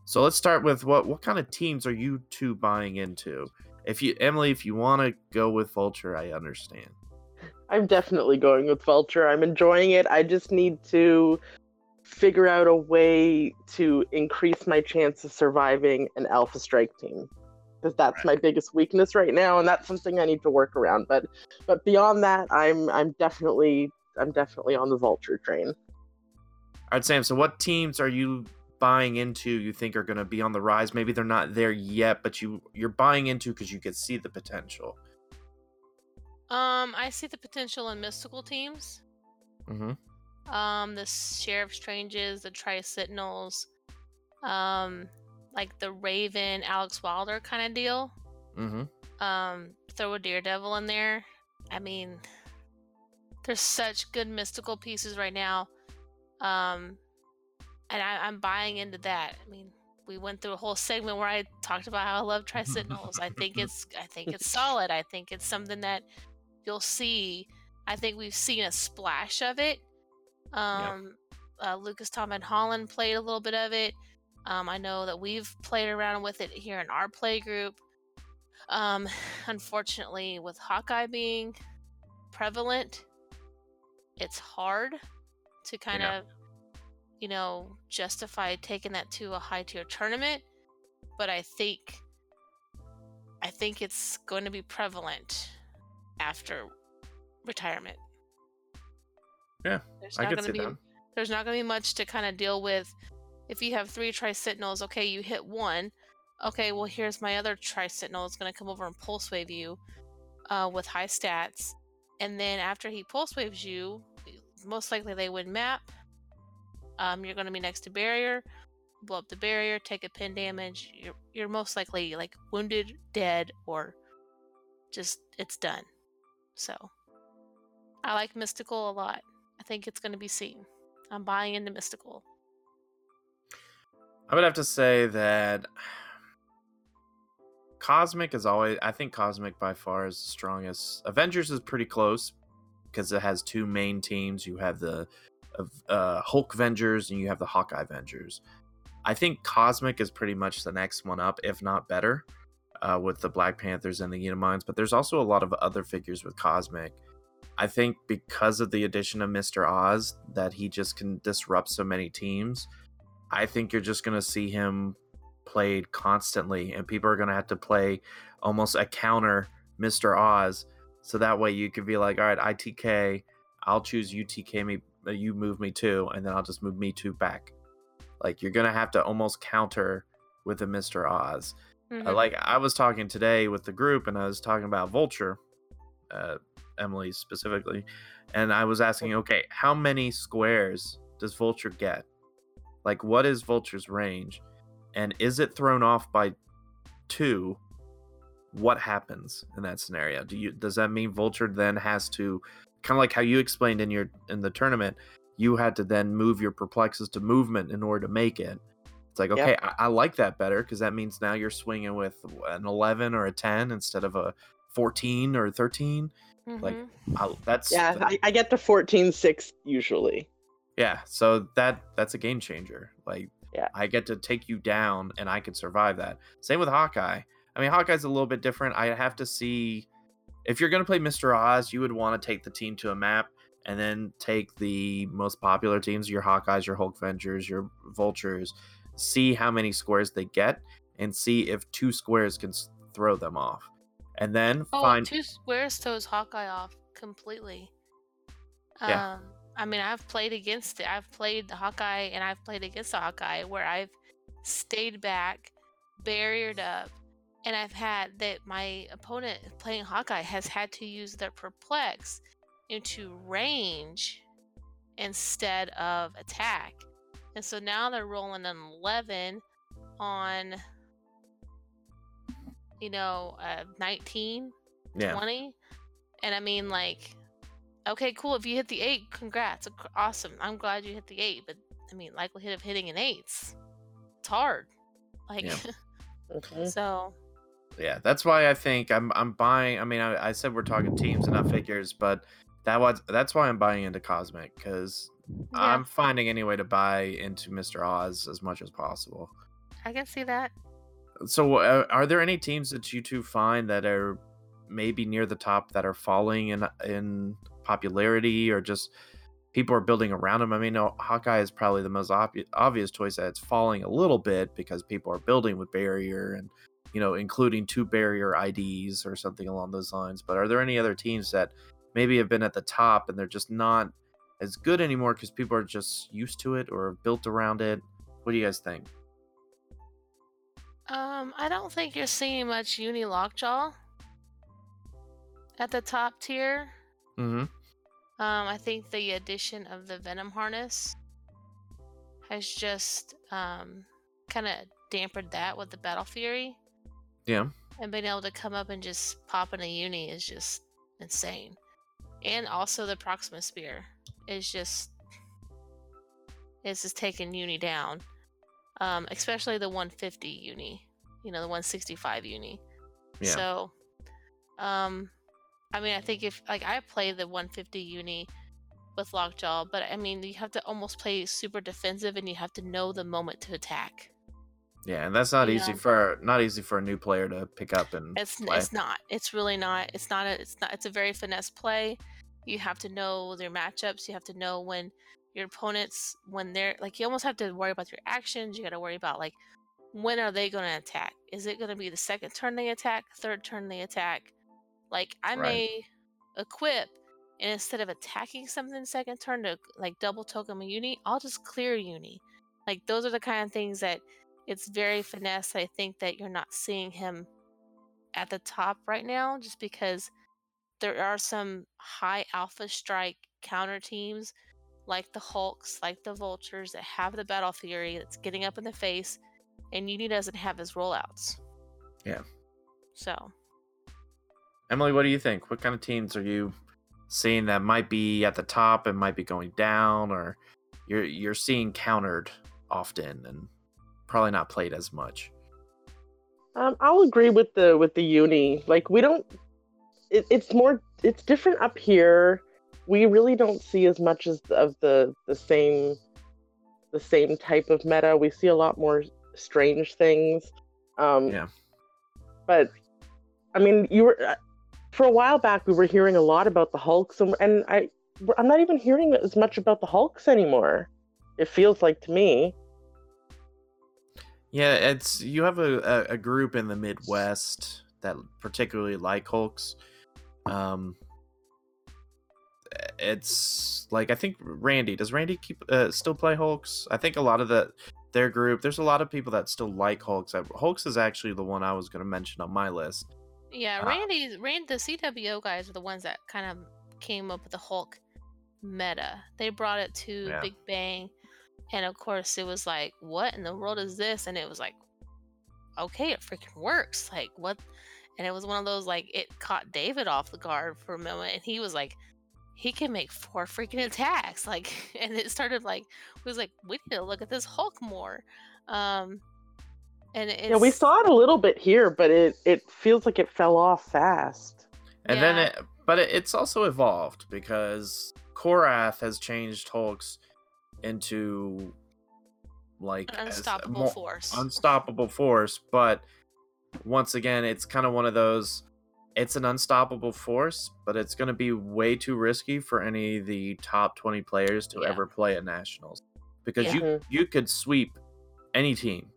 so let's start with what what kind of teams are you two buying into if you emily if you want to go with vulture i understand I'm definitely going with Vulture. I'm enjoying it. I just need to figure out a way to increase my chance of surviving an Alpha Strike team. Because that's my biggest weakness right now, and that's something I need to work around. But but beyond that, I'm I'm definitely I'm definitely on the Vulture train. all right sam so what teams are you buying into you think are going to be on the rise maybe they're not there yet but you you're buying into because you can see the potential Um, I see the potential in mystical teams. mm-hmm. Um, the Sheriff Stranges, the Tri Sentinels, um, like the Raven, Alex Wilder kind of deal. Mm-hmm. Um, throw a Daredevil in there. I mean, there's such good mystical pieces right now. Um, and I, I'm buying into that. I mean, we went through a whole segment where I talked about how I love Tri Sentinels. I think it's I think it's solid. I think it's something that you'll see. I think we've seen a splash of it. Um, uh, Lucas Tom and Holland played a little bit of it. Um, I know that we've played around with it here in our play group. Um, unfortunately, with Hawkeye being prevalent, it's hard to kind Yeah. of, you know, justify taking that to a high tier tournament. But I think, I think it's going to be prevalent after retirement. Yeah, There's i not could gonna see be that there's not going to be much to kind of deal with if you have three tri sentinels okay you hit one okay well here's my other tri sentinel it's going to come over and pulse wave you uh, with high stats and then after he pulse waves you most likely they win map um, you're going to be next to barrier blow up the barrier take a pin damage you're, you're most likely like wounded dead or just it's done so i like mystical a lot I think it's going to be seen. I'm buying into Mystical. I would have to say that Cosmic is always. I think Cosmic by far is the strongest. Avengers is pretty close because it has two main teams. You have the uh, Hulk Avengers and you have the Hawkeye Avengers. I think Cosmic is pretty much the next one up, if not better, uh, with the Black Panthers and the Unimind. But there's also a lot of other figures with Cosmic. I think because of the addition of Mr. Oz, that he just can disrupt so many teams. I think you're just going to see him played constantly, and people are going to have to play almost a counter Mr. Oz. So that way you could be like, all right, ITK, I'll choose UTK me, uh, you move me too, and then I'll just move me two back. Like you're going to have to almost counter with a Mr. Oz. Mhm. Uh, like I was talking today with the group, and I was talking about Vulture, uh, Emily specifically, and I was asking, okay, how many squares does Vulture get? Like, what is Vulture's range, and is it thrown off by two? What happens in that scenario? Do you does that mean Vulture then has to kind of like how you explained in your in the tournament? You had to then move your perplexes to movement in order to make it. It's like, Yep. okay, I, I like that better because that means now you're swinging with an 11 or a 10 instead of a 14 or 13. Like, Mhm. I, that's Yeah, that- I, I get to 14-6 usually. yeah. So that that's a game changer. Like, Yeah. I get to take you down, and I can survive that. Same with Hawkeye. I mean, Hawkeye's a little bit different. I have to see if you're going to play Mr. Oz, you would want to take the team to a map and then take the most popular teams, your Hawkeyes, your Hulk Avengers, your Vultures, see how many squares they get, and see if two squares can s- throw them off. And then Oh, find two squares throws Hawkeye off completely. Yeah. Um, I mean, I've played against it. I've played the Hawkeye and I've played against the Hawkeye where I've stayed back, barriered up, and I've had that my opponent playing Hawkeye has had to use their perplex into range instead of attack. And so now they're rolling an 11 on, you know, uh, 19 yeah, 20 and i mean like okay cool if you hit the eight congrats awesome i'm glad you hit the eight but i mean likelihood of hitting an eight's it's hard like Yeah. Mhm. so yeah. That's why I think I'm I'm buying. I mean, I, I said we're talking teams and not figures, but that was that's why I'm buying into Cosmic because yeah I'm finding any way to buy into Mr. Oz as much as possible. i can see that So, uh, are there any teams that you two find that are maybe near the top that are falling in in popularity, or just people are building around them? I mean, no, Hawkeye is probably the most obvious obvious choice that it's falling a little bit because people are building with barrier and you know, including two barrier IDs or something along those lines. But are there any other teams that maybe have been at the top and they're just not as good anymore because people are just used to it or built around it? What do you guys think? um i don't think you're seeing much uni lockjaw at the top tier Mm-hmm. um i think the addition of the venom harness has just um kind of dampened that with the battle fury Yeah. and being able to come up and just pop in a uni is just insane. And also the Proxima Spear is just is just taking uni down. Um, especially the 150 uni, you know, the 165 uni. Yeah. So, um, I mean, I think if like I play the 150 uni with Lockjaw, but I mean, you have to almost play super defensive, and you have to know the moment to attack. Yeah, and that's not You easy know? for not easy for a new player to pick up and It's play. it's not. It's really not. It's not a it's not it's a very finesse play. You have to know their matchups. You have to know when your opponents when they're like you almost have to worry about your actions. You got to worry about like when are they going to attack? Is it going to be the second turn they attack, third turn they attack? Like I Right. may equip and instead of attacking something second turn to like double token a uni, I'll just clear uni. Like those are the kind of things that it's very finesse. I think that you're not seeing him at the top right now just because there are some high alpha strike counter teams like the Hulks, like the Vultures that have the battle fury that's getting up in the face, and Uni doesn't have his rollouts. Yeah. So Emily, what do you think? What kind of teams are you seeing that might be at the top and might be going down, or you're you're seeing countered often and probably not played as much. Um, I'll agree with the with the uni. Like we don't. It, it's more. It's different up here. We really don't see as much as of the the same the same type of meta. We see a lot more strange things. Um, Yeah. But I mean, you were uh, for a while back. We were hearing a lot about the Hulks, and, and I I'm not even hearing as much about the Hulks anymore. It feels like to me. Yeah, it's you have a, a, a group in the Midwest that particularly like Hulks. Um, it's like I think Randy does Randy keep uh, still play Hulks? I think a lot of the their group. There's a lot of people that still like Hulks. Uh, Hulks is actually the one I was going to mention on my list. Yeah, Ah. Randy, Rand, the CWO guys are the ones that kind of came up with the Hulk meta. They brought it to Yeah. Big Bang, and of course, it was like, "What in the world is this?" And it was like, "Okay, it freaking works!" Like what? And it was one of those like it caught David off the guard for a moment, and he was like, "He can make four freaking attacks!" Like, and it started like it was like, "We need to look at this Hulk more." Um, and it's, Yeah, we saw it a little bit here, but it it feels like it fell off fast. And then it, but it, it's also evolved because Korath has changed Hulks into like an as- unstoppable force. unstoppable force but once again it's kind of one of those it's an unstoppable force but it's going to be way too risky for any of the top 20 players to Yeah. ever play at nationals because Yeah. you you could sweep any team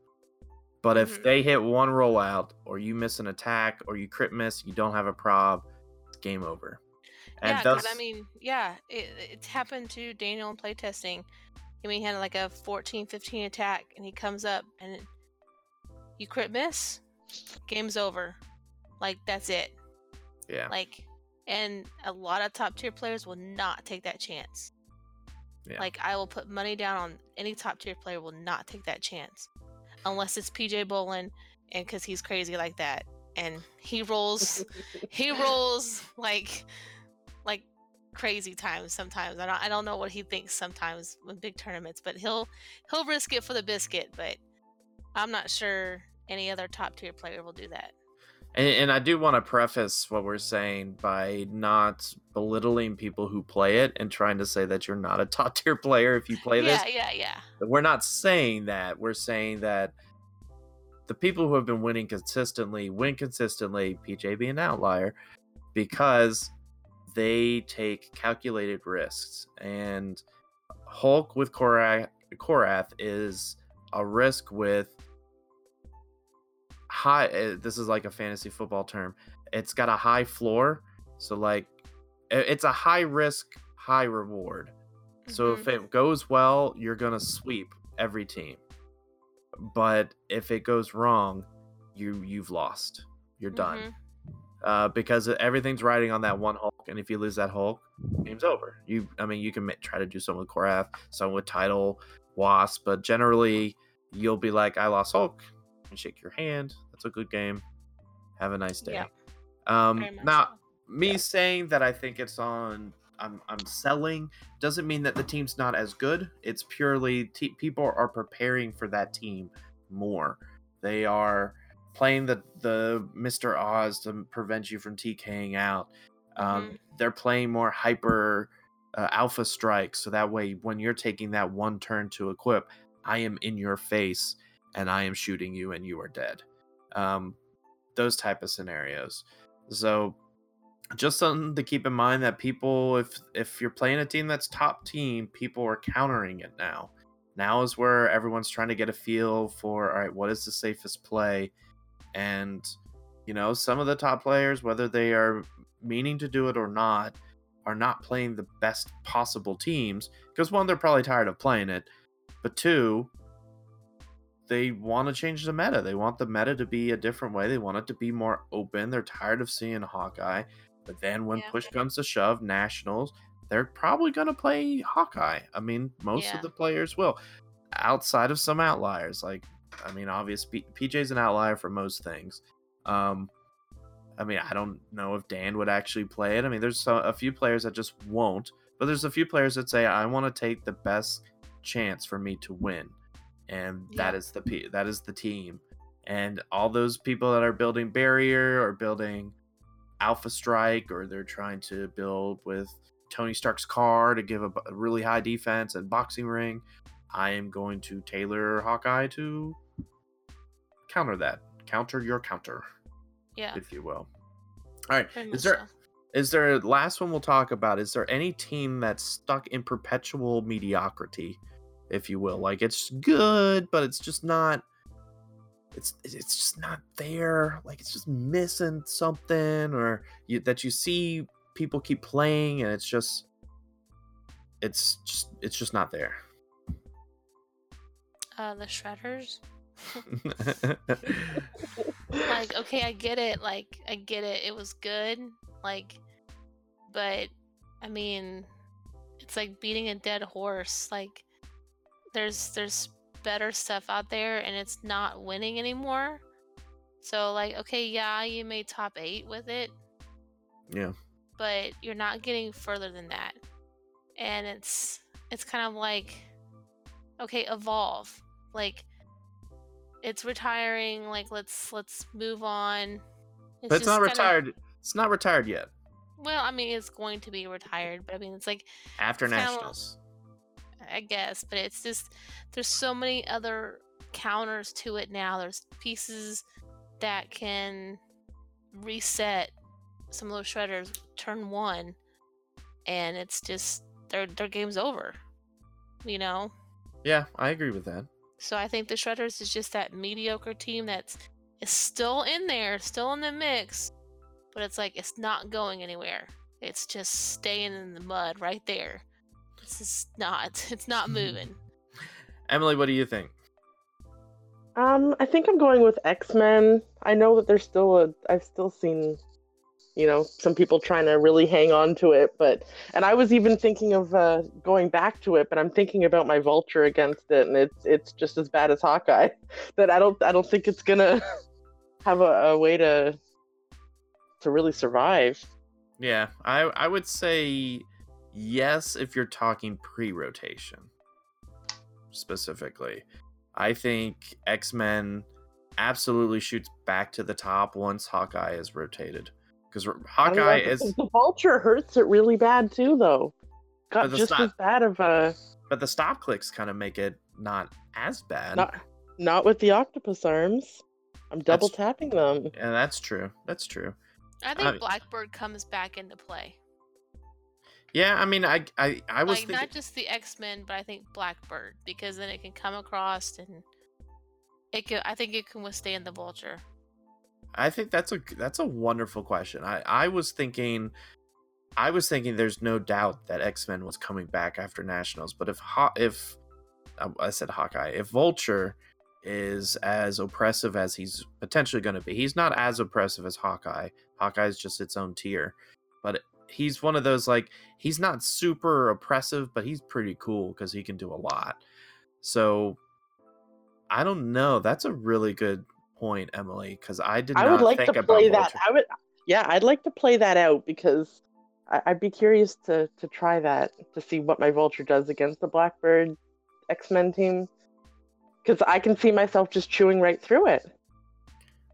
but if Mhm. they hit one rollout or you miss an attack or you crit miss you don't have a prob it's game over and yeah, because thus I mean, yeah, it, it's happened to Daniel in playtesting. I mean, he had like a 14, 15 attack, and he comes up and it- you crit miss, game's over. Like that's it. yeah Like, and a lot of top tier players will not take that chance. Yeah. Like, I will put money down on any top tier player will not take that chance, unless it's PJ Bolin, and because he's crazy like that, and he rolls he rolls like like crazy times sometimes. I don't I don't know what he thinks sometimes with big tournaments, but he'll he'll risk it for the biscuit, but I'm not sure any other top tier player will do that. And, and I do want to preface what we're saying by not belittling people who play it and trying to say that you're not a top tier player if you play yeah, this. yeah, yeah. Yeah. We're not saying that. We're saying that the people who have been winning consistently win consistently, PJ being an outlier, because they take calculated risks. And Hulk with Korath, Korath is a risk with high. uh, This is like a fantasy football term. It's got a high floor, so like it's a high risk, high reward. So Mhm. if it goes well, you're gonna sweep every team. But if it goes wrong, you you've lost. You're done Mhm. uh, because everything's riding on that one Hulk, and if you lose that Hulk, game's over. You, I mean, you can try to do something with Korath, some with Title, Wasp, but generally you'll be like, "I lost Hulk," and shake your hand. That's a good game. Have a nice day. Yeah. Um, now, so. me saying that I think it's on. I'm, I'm selling doesn't mean that the team's not as good. It's purely te- people are preparing for that team more. They are playing the the Mr. Oz to prevent you from TKing out. Um, They're playing more hyper uh, alpha strikes, so that way when you're taking that one turn to equip, I am in your face and I am shooting you and you are dead. Um, those type of scenarios. So just something to keep in mind that people if if you're playing a team that's top team people are countering it now now is where everyone's trying to get a feel for all right what is the safest play and you know some of the top players whether they are meaning to do it or not are not playing the best possible teams because one they're probably tired of playing it but two they want to change the meta they want the meta to be a different way they want it to be more open they're tired of seeing hawkeye but then when Yeah. push comes to shove, nationals, they're probably going to play Hawkeye. I mean, most Yeah. of the players will, outside of some outliers. Like, I mean, obvious P- PJ's an outlier for most things. Um, I mean, I don't know if Dan would actually play it. I mean, there's a, a few players that just won't, but there's a few players that say, "I want to take the best chance for me to win," and that Yeah. is the that is the team. And all those people that are building barrier or building Alpha Strike, or they're trying to build with Tony Stark's car to give a really high defense and boxing ring. I am going to tailor Hawkeye to counter that, counter your counter, Yeah. if you will. All right, very is there so. is there last one we'll talk about? Is there any team that's stuck in perpetual mediocrity, if you will? Like it's good, but it's just not. It's it's just not there. Like it's just missing something, or you, that you see people keep playing, and it's just it's just it's just not there. Uh, the Shredders. like okay i get it like i get it it was good like but i mean it's like beating a dead horse like there's there's better stuff out there and it's not winning anymore so like okay yeah you made top eight with it yeah. but you're not getting further than that and it's it's kind of like okay evolve like it's retiring like let's let's move on But it's not kinda- retired. It's not retired yet. well i mean it's going to be retired but i mean it's like After It's nationals. I guess but it's just there's so many other counters to it now there's pieces that can reset some of those shredders turn one and it's just their their game's over you know Yeah, I agree with that. So I think the Shredders is just that mediocre team that's is still in there, still in the mix, but it's like it's not going anywhere. It's just staying in the mud right there. It's just not. It's not moving. Emily, what do you think? Um, I think I'm going with X Men. I know that there's still a. I've still seen, you know, some people trying to really hang on to it, but and I was even thinking of uh, going back to it, but I'm thinking about my Vulture against it, and it's it's just as bad as Hawkeye. That I don't I don't think it's gonna have a, a way to to really survive. Yeah, I I would say yes if you're talking pre-rotation specifically. I think X-Men absolutely shoots back to the top once Hawkeye is rotated because I know, Hawkeye is the Vulture hurts it really bad too, though. Got But the just stop- as bad of a but the stop clicks kind of make it not as bad. not not with the octopus arms. I'm double tapping them. and that's true. That's true. I think I- Blackbird comes back into play. Yeah, I mean I I I was like thinking not just the X Men, but I think Blackbird because then it can come across and it can. I think it can withstand the Vulture. I think that's a that's a wonderful question. I I was thinking I was thinking there's no doubt that X-Men was coming back after Nationals, but if Haw if uh, I said Hawkeye, if Vulture is as oppressive as he's potentially going to be. He's not as oppressive as Hawkeye. Hawkeye is just its own tier. But he's one of those like he's not super oppressive, but he's pretty cool cuz he can do a lot. So I don't know. That's a really good point, Emily, because I did I not would like think to about play that. Vulture. I would, yeah, I'd like to play that out because I, I'd be curious to to try that to see what my vulture does against the Blackbird X Men team. Because I can see myself just chewing right through it.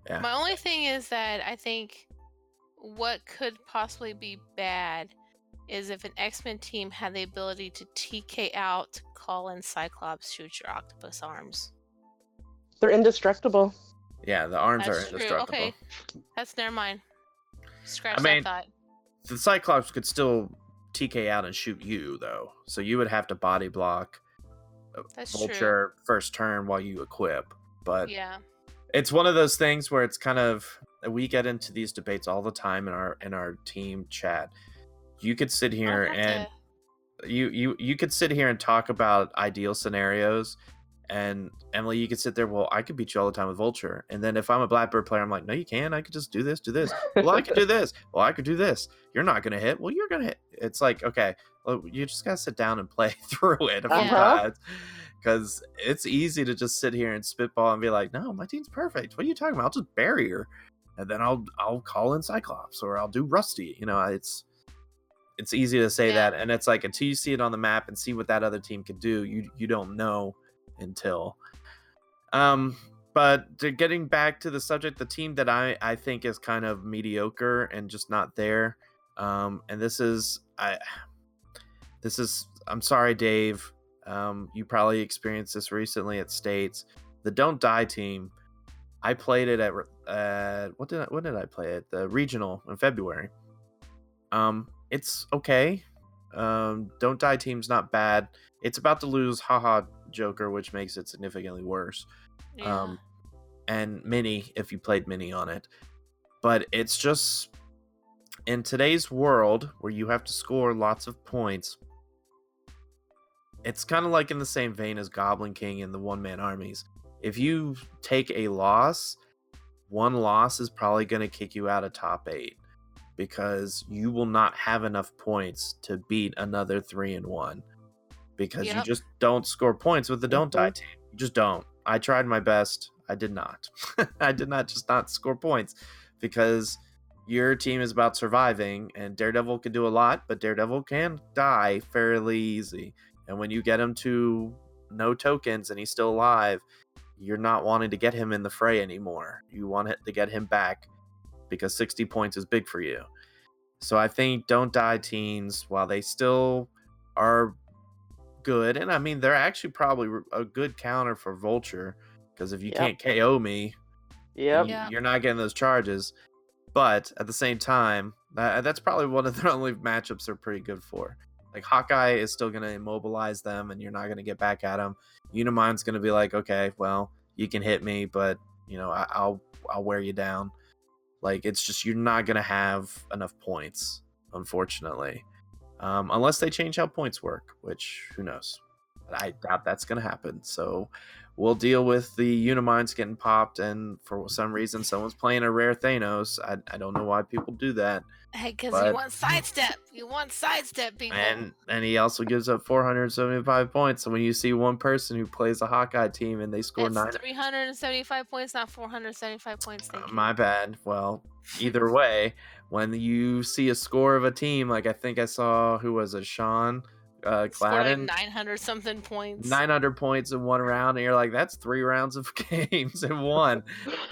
Yeah. My only thing is that I think what could possibly be bad is if an X Men team had the ability to TK out, call in Cyclops, shoot your octopus arms. They're indestructible. Yeah, the arms That's are true. indestructible. Okay, that's never mind. Scratch I mean, that thought. The Cyclops could still TK out and shoot you though, so you would have to body block a That's true. Vulture first turn while you equip. But Yeah. it's one of those things where it's kind of we get into these debates all the time in our in our team chat. You could sit here and to- you you you could sit here and talk about ideal scenarios and Emily, you could sit there. Well, I could beat you all the time with Vulture, and then if I'm a Blackbird player, I'm like, no, you can't. I could just do this, do this. Well, I could do this. Well, I could do this. You're not gonna hit. Well, you're gonna hit. It's like, okay, well, you just gotta sit down and play through it a few Uh-huh. times, because it's easy to just sit here and spitball and be like, no, my team's perfect. What are you talking about? I'll just bury her. And then I'll I'll call in Cyclops or I'll do Rusty. You know, it's it's easy to say Yeah. that, and it's like until you see it on the map and see what that other team can do, you you don't know until. Um, but to getting back to the subject, the team that I I think is kind of mediocre and just not there. Um, and this is I this is I'm sorry, Dave. Um, you probably experienced this recently at states. The Don't Die team. I played it at uh, what did I, what did I play it? The regional in February. Um, it's okay. Um, Don't Die team's not bad. It's about to lose haha Joker, which makes it significantly worse. Yeah. Um, and Mini if you played Mini on it. But it's just in today's world where you have to score lots of points. It's kind of like in the same vein as Goblin King and the one man armies. If you take a loss, one loss is probably going to kick you out of top eight because you will not have enough points to beat another three and one because you just don't score points with the don't die Mhm. team. You just don't. I tried my best. I did not. I did not just not score points because your team is about surviving and Daredevil can do a lot, but Daredevil can die fairly easy. And when you get him to no tokens and he's still alive, you're not wanting to get him in the fray anymore. You want it to get him back because 60 points is big for you. So I think Don't Die Teens, while they still are good, and I mean, they're actually probably a good counter for Vulture because if you Yep. can't KO me, Yep. you- Yeah. you're not getting those charges. But at the same time, that, that's probably one of the only matchups they're pretty good for. Like Hawkeye is still going to immobilize them, and you're not going to get back at them. Unimind's going to be like, okay, well, you can hit me, but you know, I, I'll I'll wear you down. Like it's just you're not going to have enough points, unfortunately, um, unless they change how points work, which who knows. I doubt that's going to happen. So we'll deal with the Unimind getting popped, and for some reason, someone's playing a rare Thanos. I, I don't know why people do that. Hey, because you want sidestep. You want sidestep, people. And and he also gives up 475 points. So when you see one person who plays a Hawkeye team and they score it's nine, 375 points, not 475 points. Thank uh, you. my bad. Well, either way, when you see a score of a team, like I think I saw who was it, Sean uh, Gladden, 900 something points. 900 points in one round, and you're like, that's three rounds of games in one.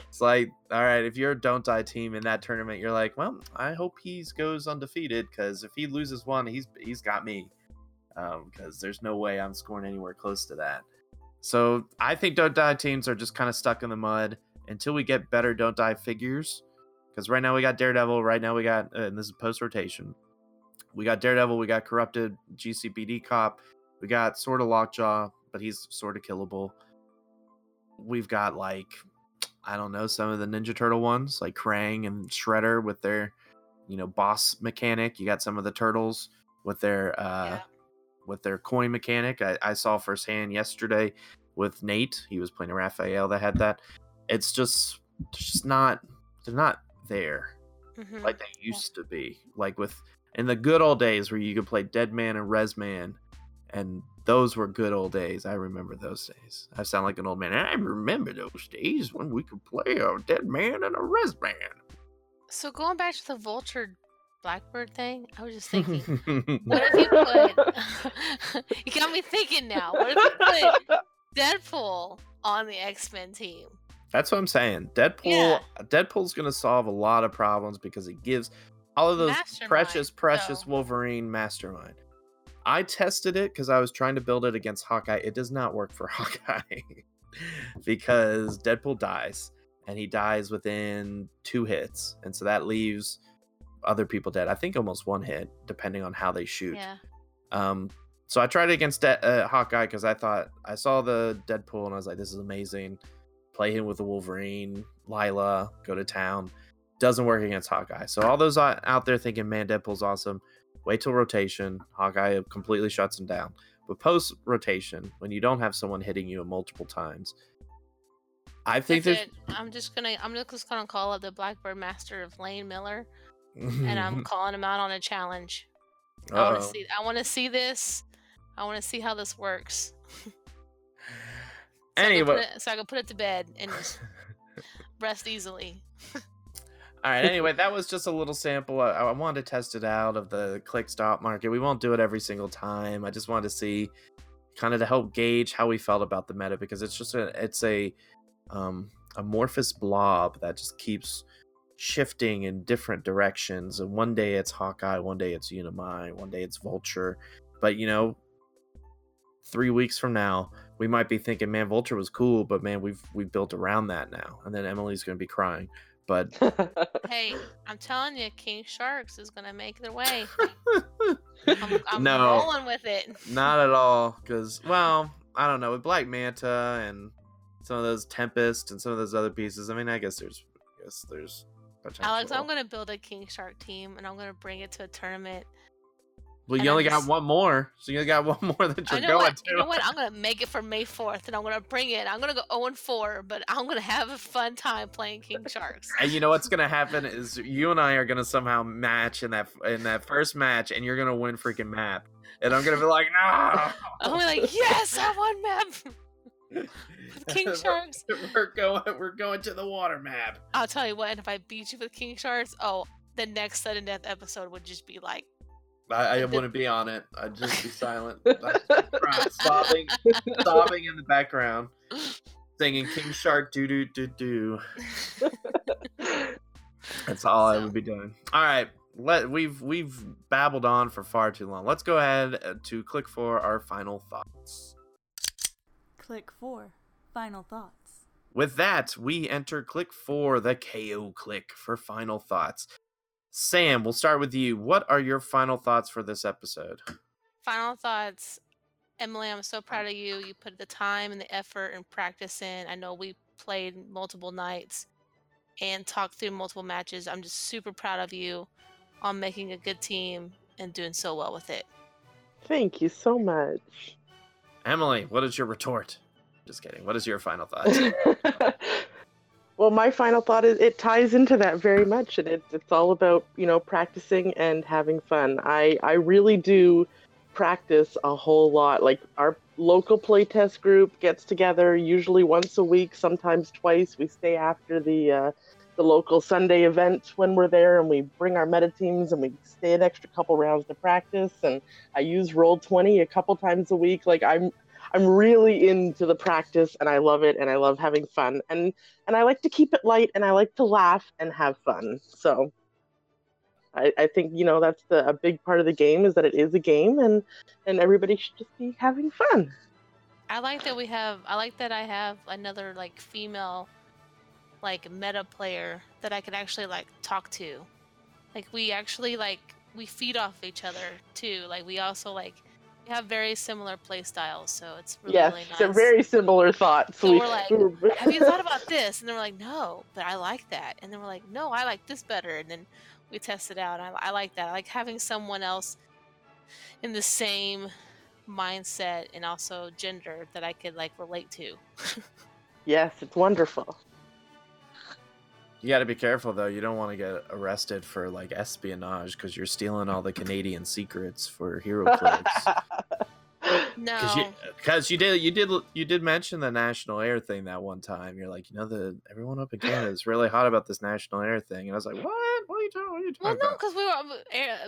It's like, all right, if you're a don't die team in that tournament, you're like, well, I hope he goes undefeated because if he loses one, he's he's got me. Because there's no way I'm scoring anywhere close to that. So I think don't die teams are just kind of stuck in the mud until we get better don't die figures. Because right now we got Daredevil, right now we got, uh, and this is post rotation. We got Daredevil, we got corrupted GCPD cop, we got sort of Lockjaw, but he's sort of killable. We've got like I don't know some of the Ninja Turtle ones, like Krang and Shredder with their you know boss mechanic. You got some of the turtles with their uh Yeah. with their coin mechanic. I, I saw firsthand yesterday with Nate. He was playing a Raphael that had that. It's just it's just not they're not there Mhm. like they used to be. Like with in the good old days where you could play Dead Man and Res Man, and those were good old days. I remember those days. I sound like an old man. I remember those days when we could play a Dead Man and a Res Man. So going back to the vulture blackbird thing, I was just thinking, what if you put? you got me thinking now. What if you put Deadpool on the X Men team? That's what I'm saying. Deadpool. Yeah. Deadpool's gonna solve a lot of problems because it gives all of those Mastermind, precious, precious though. Wolverine mastermind. I tested it because I was trying to build it against Hawkeye. It does not work for Hawkeye because Deadpool dies and he dies within two hits, and so that leaves other people dead. I think almost one hit, depending on how they shoot. Yeah. Um, so I tried it against De- uh, Hawkeye because I thought I saw the Deadpool and I was like, this is amazing. Play him with the Wolverine, Lila, go to town. Doesn't work against Hawkeye. So all those out out there thinking, man, Deadpool's awesome. Wait till rotation. Hawkeye completely shuts him down. But post rotation, when you don't have someone hitting you multiple times, I think there's. I'm just gonna I'm just gonna call up the Blackbird Master of Lane Miller, and I'm calling him out on a challenge. I want to Uh-oh. see. I want to see this. I want to see how this works. So I Anyway, it- so I can put it to bed and just rest easily. All right. Anyway, that was just a little sample. I, I wanted to test it out of the click stop market. We won't do it every single time. I just wanted to see, kind of to help gauge how we felt about the meta because it's just a it's a um, amorphous blob that just keeps shifting in different directions. And one day it's Hawkeye, one day it's Unimind, one day it's Vulture. But you know, three weeks from now, we might be thinking, "Man, Vulture was cool," but man, we've we've built around that now, and then Emily's going to be crying. But Hey, I'm telling you, King Sharks is gonna make their way. I'm, I'm no, rolling with it. not at all. Because well, I don't know with Black Manta and some of those Tempest and some of those other pieces. I mean, I guess there's, I guess there's potential. Alex, I'm gonna build a King Shark team and I'm gonna bring it to a tournament. Well, and you I'm only got one more, so you only got one more that you're going what. to. You know what? I'm gonna make it for May 4th, and I'm gonna bring it. I'm gonna go 0 and 4, but I'm gonna have a fun time playing King Sharks. And you know what's gonna happen is you and I are gonna somehow match in that in that first match, and you're gonna win freaking map, and I'm gonna be like, no. I'm gonna be like, yes, I won map with King Sharks. we're going. We're going to the water map. I'll tell you what. And if I beat you with King Sharks, oh, the next sudden death episode would just be like, I, I wouldn't be on it. I'd just be silent, I'd cry, sobbing, sobbing in the background, singing King Shark doo doo doo doo. That's all I would be doing. All right, let we've we've babbled on for far too long. Let's go ahead uh, to click for our final thoughts. Click 4. Final thoughts. With that, we enter click for the KO click for final thoughts. Sam, we'll start with you. What are your final thoughts for this episode? Final thoughts. Emily, I'm so proud of you. You put the time and the effort and practice in. I know we played multiple nights and talked through multiple matches. I'm just super proud of you on making a good team and doing so well with it. Thank you so much. Emily, what is your retort? Just kidding. What is your final thoughts? well, my final thought is it ties into that very much, and it, it's all about you know practicing and having fun. I I really do practice a whole lot. Like our local playtest group gets together usually once a week, sometimes twice. We stay after the uh, the local Sunday event when we're there, and we bring our meta teams and we stay an extra couple rounds to practice. And I use Roll Twenty a couple times a week. Like I'm I'm really into the practice and I love it and I love having fun and and I like to keep it light and I like to laugh and have fun. So I, I think you know that's the a big part of the game is that it is a game and and everybody should just be having fun. I like that we have. I like that I have another like female, like meta player that I could actually like talk to. Like we actually like we feed off each other too. Like we also like we have very similar play styles, so it's really, yes, really nice. very similar thoughts. So We- we're like, have you thought about this? And then we're like, no, but I like that. And then we're like, no, I like this better. And then we test it out. I, I like that. I like having someone else in the same mindset and also gender that I could like relate to. yes, it's wonderful. You got to be careful though. You don't want to get arrested for like espionage because you're stealing all the Canadian secrets for HeroClix. No, Because you, 'cause you did, you did, you did mention the national air thing that one time. You're like, you know, the everyone up in Canada is really hot about this national air thing, and I was like, what? What are you talking? What are you well, talking no, because we were um,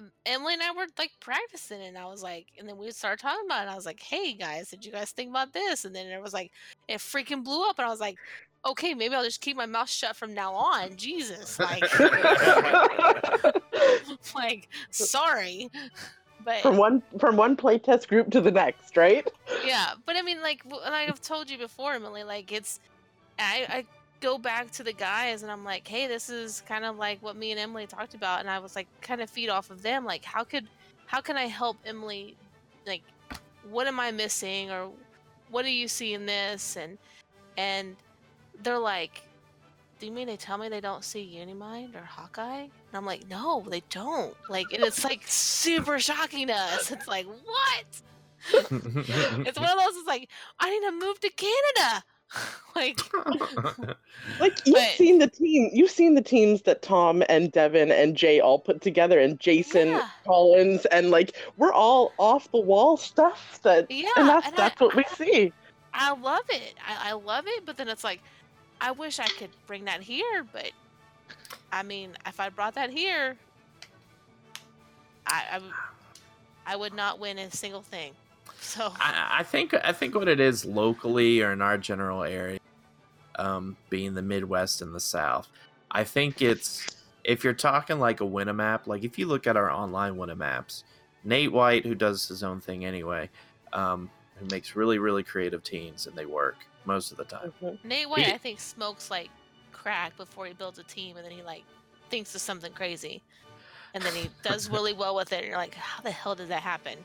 um, Emily and I were like practicing, and I was like, and then we started talking about it. And I was like, hey guys, did you guys think about this? And then it was like, it freaking blew up, and I was like, okay, maybe I'll just keep my mouth shut from now on. Jesus, like. like sorry but from one from one playtest group to the next, right? yeah but i mean like like i've told you before emily like it's i i go back to the guys and i'm like hey this is kind of like what me and emily talked about and i was like kind of feed off of them like how could how can i help emily like what am i missing or what do you see in this and and they're like do you mean they tell me they don't see Unimind or Hawkeye? And I'm like, no, they don't. Like, and it's like super shocking to us. It's like, what? It's one of those. It's like, I need to move to Canada. like, Like you've But- seen the team, you've seen the teams that Tom and Devin and Jay all put together, and Jason Yeah. Collins, and like we're all off the wall stuff. That yeah, and that's and that's I, what we see. I love it. I, I love it. But then it's like, I wish I could bring that here, but I mean, if I brought that here, I I would not win a single thing. So I, I think I think what it is locally or in our general area, um, being the Midwest and the South, I think it's if you're talking like a win a map, like if you look at our online win a maps, Nate White, who does his own thing anyway, um, who makes really really creative teams and they work most of the time. Mhm. Nate White, He- I think, smokes like crack before he builds a team, and then he like thinks of something crazy, and then he does really well with it. And you're like, how the hell did that happen?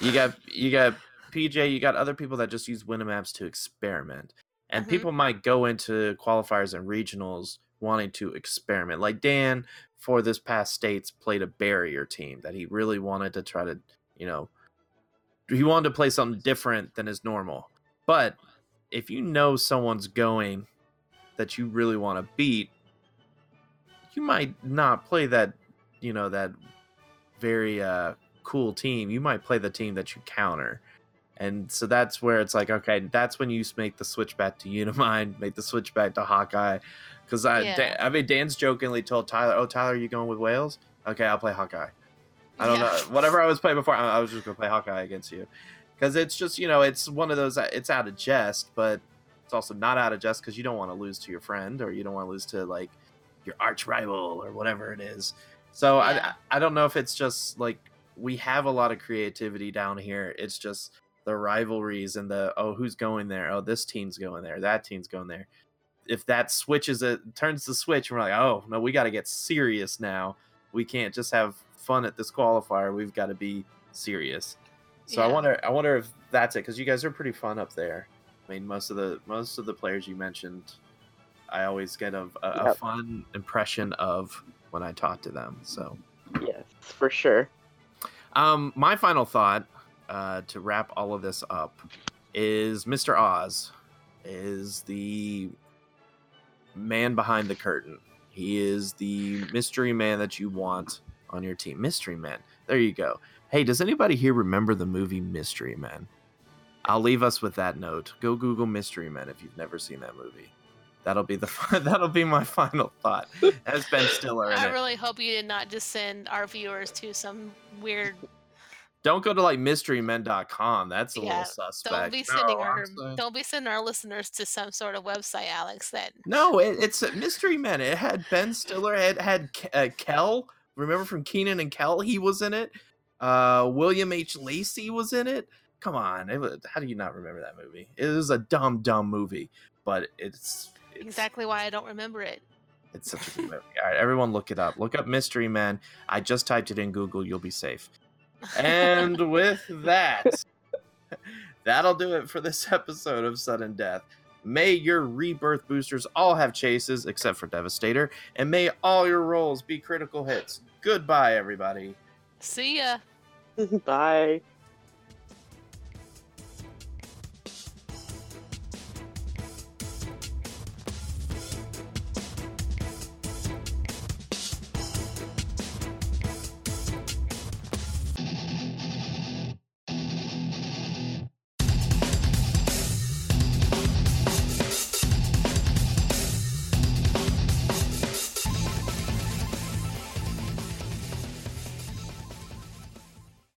you got you got PJ, you got other people that just use Winamaps to experiment. And Mhm. people might go into qualifiers and regionals wanting to experiment. Like Dan for this past states played a barrier team that he really wanted to try to, you know, he wanted to play something different than his normal. But if you know someone's going that you really want to beat, you might not play that, you know, that very uh cool team. You might play the team that you counter. And so that's where it's like, okay, that's when you make the switch back to Unimind, make the switch back to Hawkeye. Because I, Yeah. Dan, I mean, Dan's jokingly told Tyler, "Oh, Tyler, are you going with Wales? Okay, I'll play Hawkeye." I don't Yeah. know. Whatever I was playing before, I I was just gonna play Hawkeye against you, because it's just you know it's one of those. uh, It's out of jest, but it's also not out of jest because you don't want to lose to your friend or you don't want to lose to like your arch rival or whatever it is. So Yeah. I I don't know if it's just like we have a lot of creativity down here. It's just the rivalries and the oh who's going there? Oh this team's going there. That team's going there. If that switches it turns the switch, and we're like oh no we got to get serious now. We can't just have fun at this qualifier. We've got to be serious. So I wonder I wonder if that's it because you guys are pretty fun up there. I mean most of the most of the players you mentioned, I always get a, a, a fun impression of when I talk to them. So Yes, for sure. um, my final thought uh, to wrap all of this up is Mr. Oz is the man behind the curtain. He is the mystery man that you want on your team. Mystery Man. There you go. Hey, does anybody here remember the movie Mystery Men? I'll leave us with that note. Go Google Mystery Men if you've never seen that movie. That'll be the that'll be my final thought. As Ben Stiller I it. really hope you did not just send our viewers to some weird. Don't go to like mysterymen.com. That's a Yeah, little suspect. Don't be sending No, our saying- don't be sending our listeners to some sort of website, Alex. That No, it, it's a Mystery Men. It had Ben Stiller. It had uh, Kel. Remember from Kenan and Kel? He was in it. Uh, William H. Macy was in it. Come on. It was, how do you not remember that movie? It was a dumb, dumb movie, but it's, it's exactly why I don't remember it. It's such a good movie. All right, everyone, look it up. Look up Mystery Man. I just typed it in Google. You'll be safe. And with that, that'll do it for this episode of Sudden Death. May your rebirth boosters all have chases, except for Devastator, and may all your rolls be critical hits. Goodbye, everybody. See ya. Bye.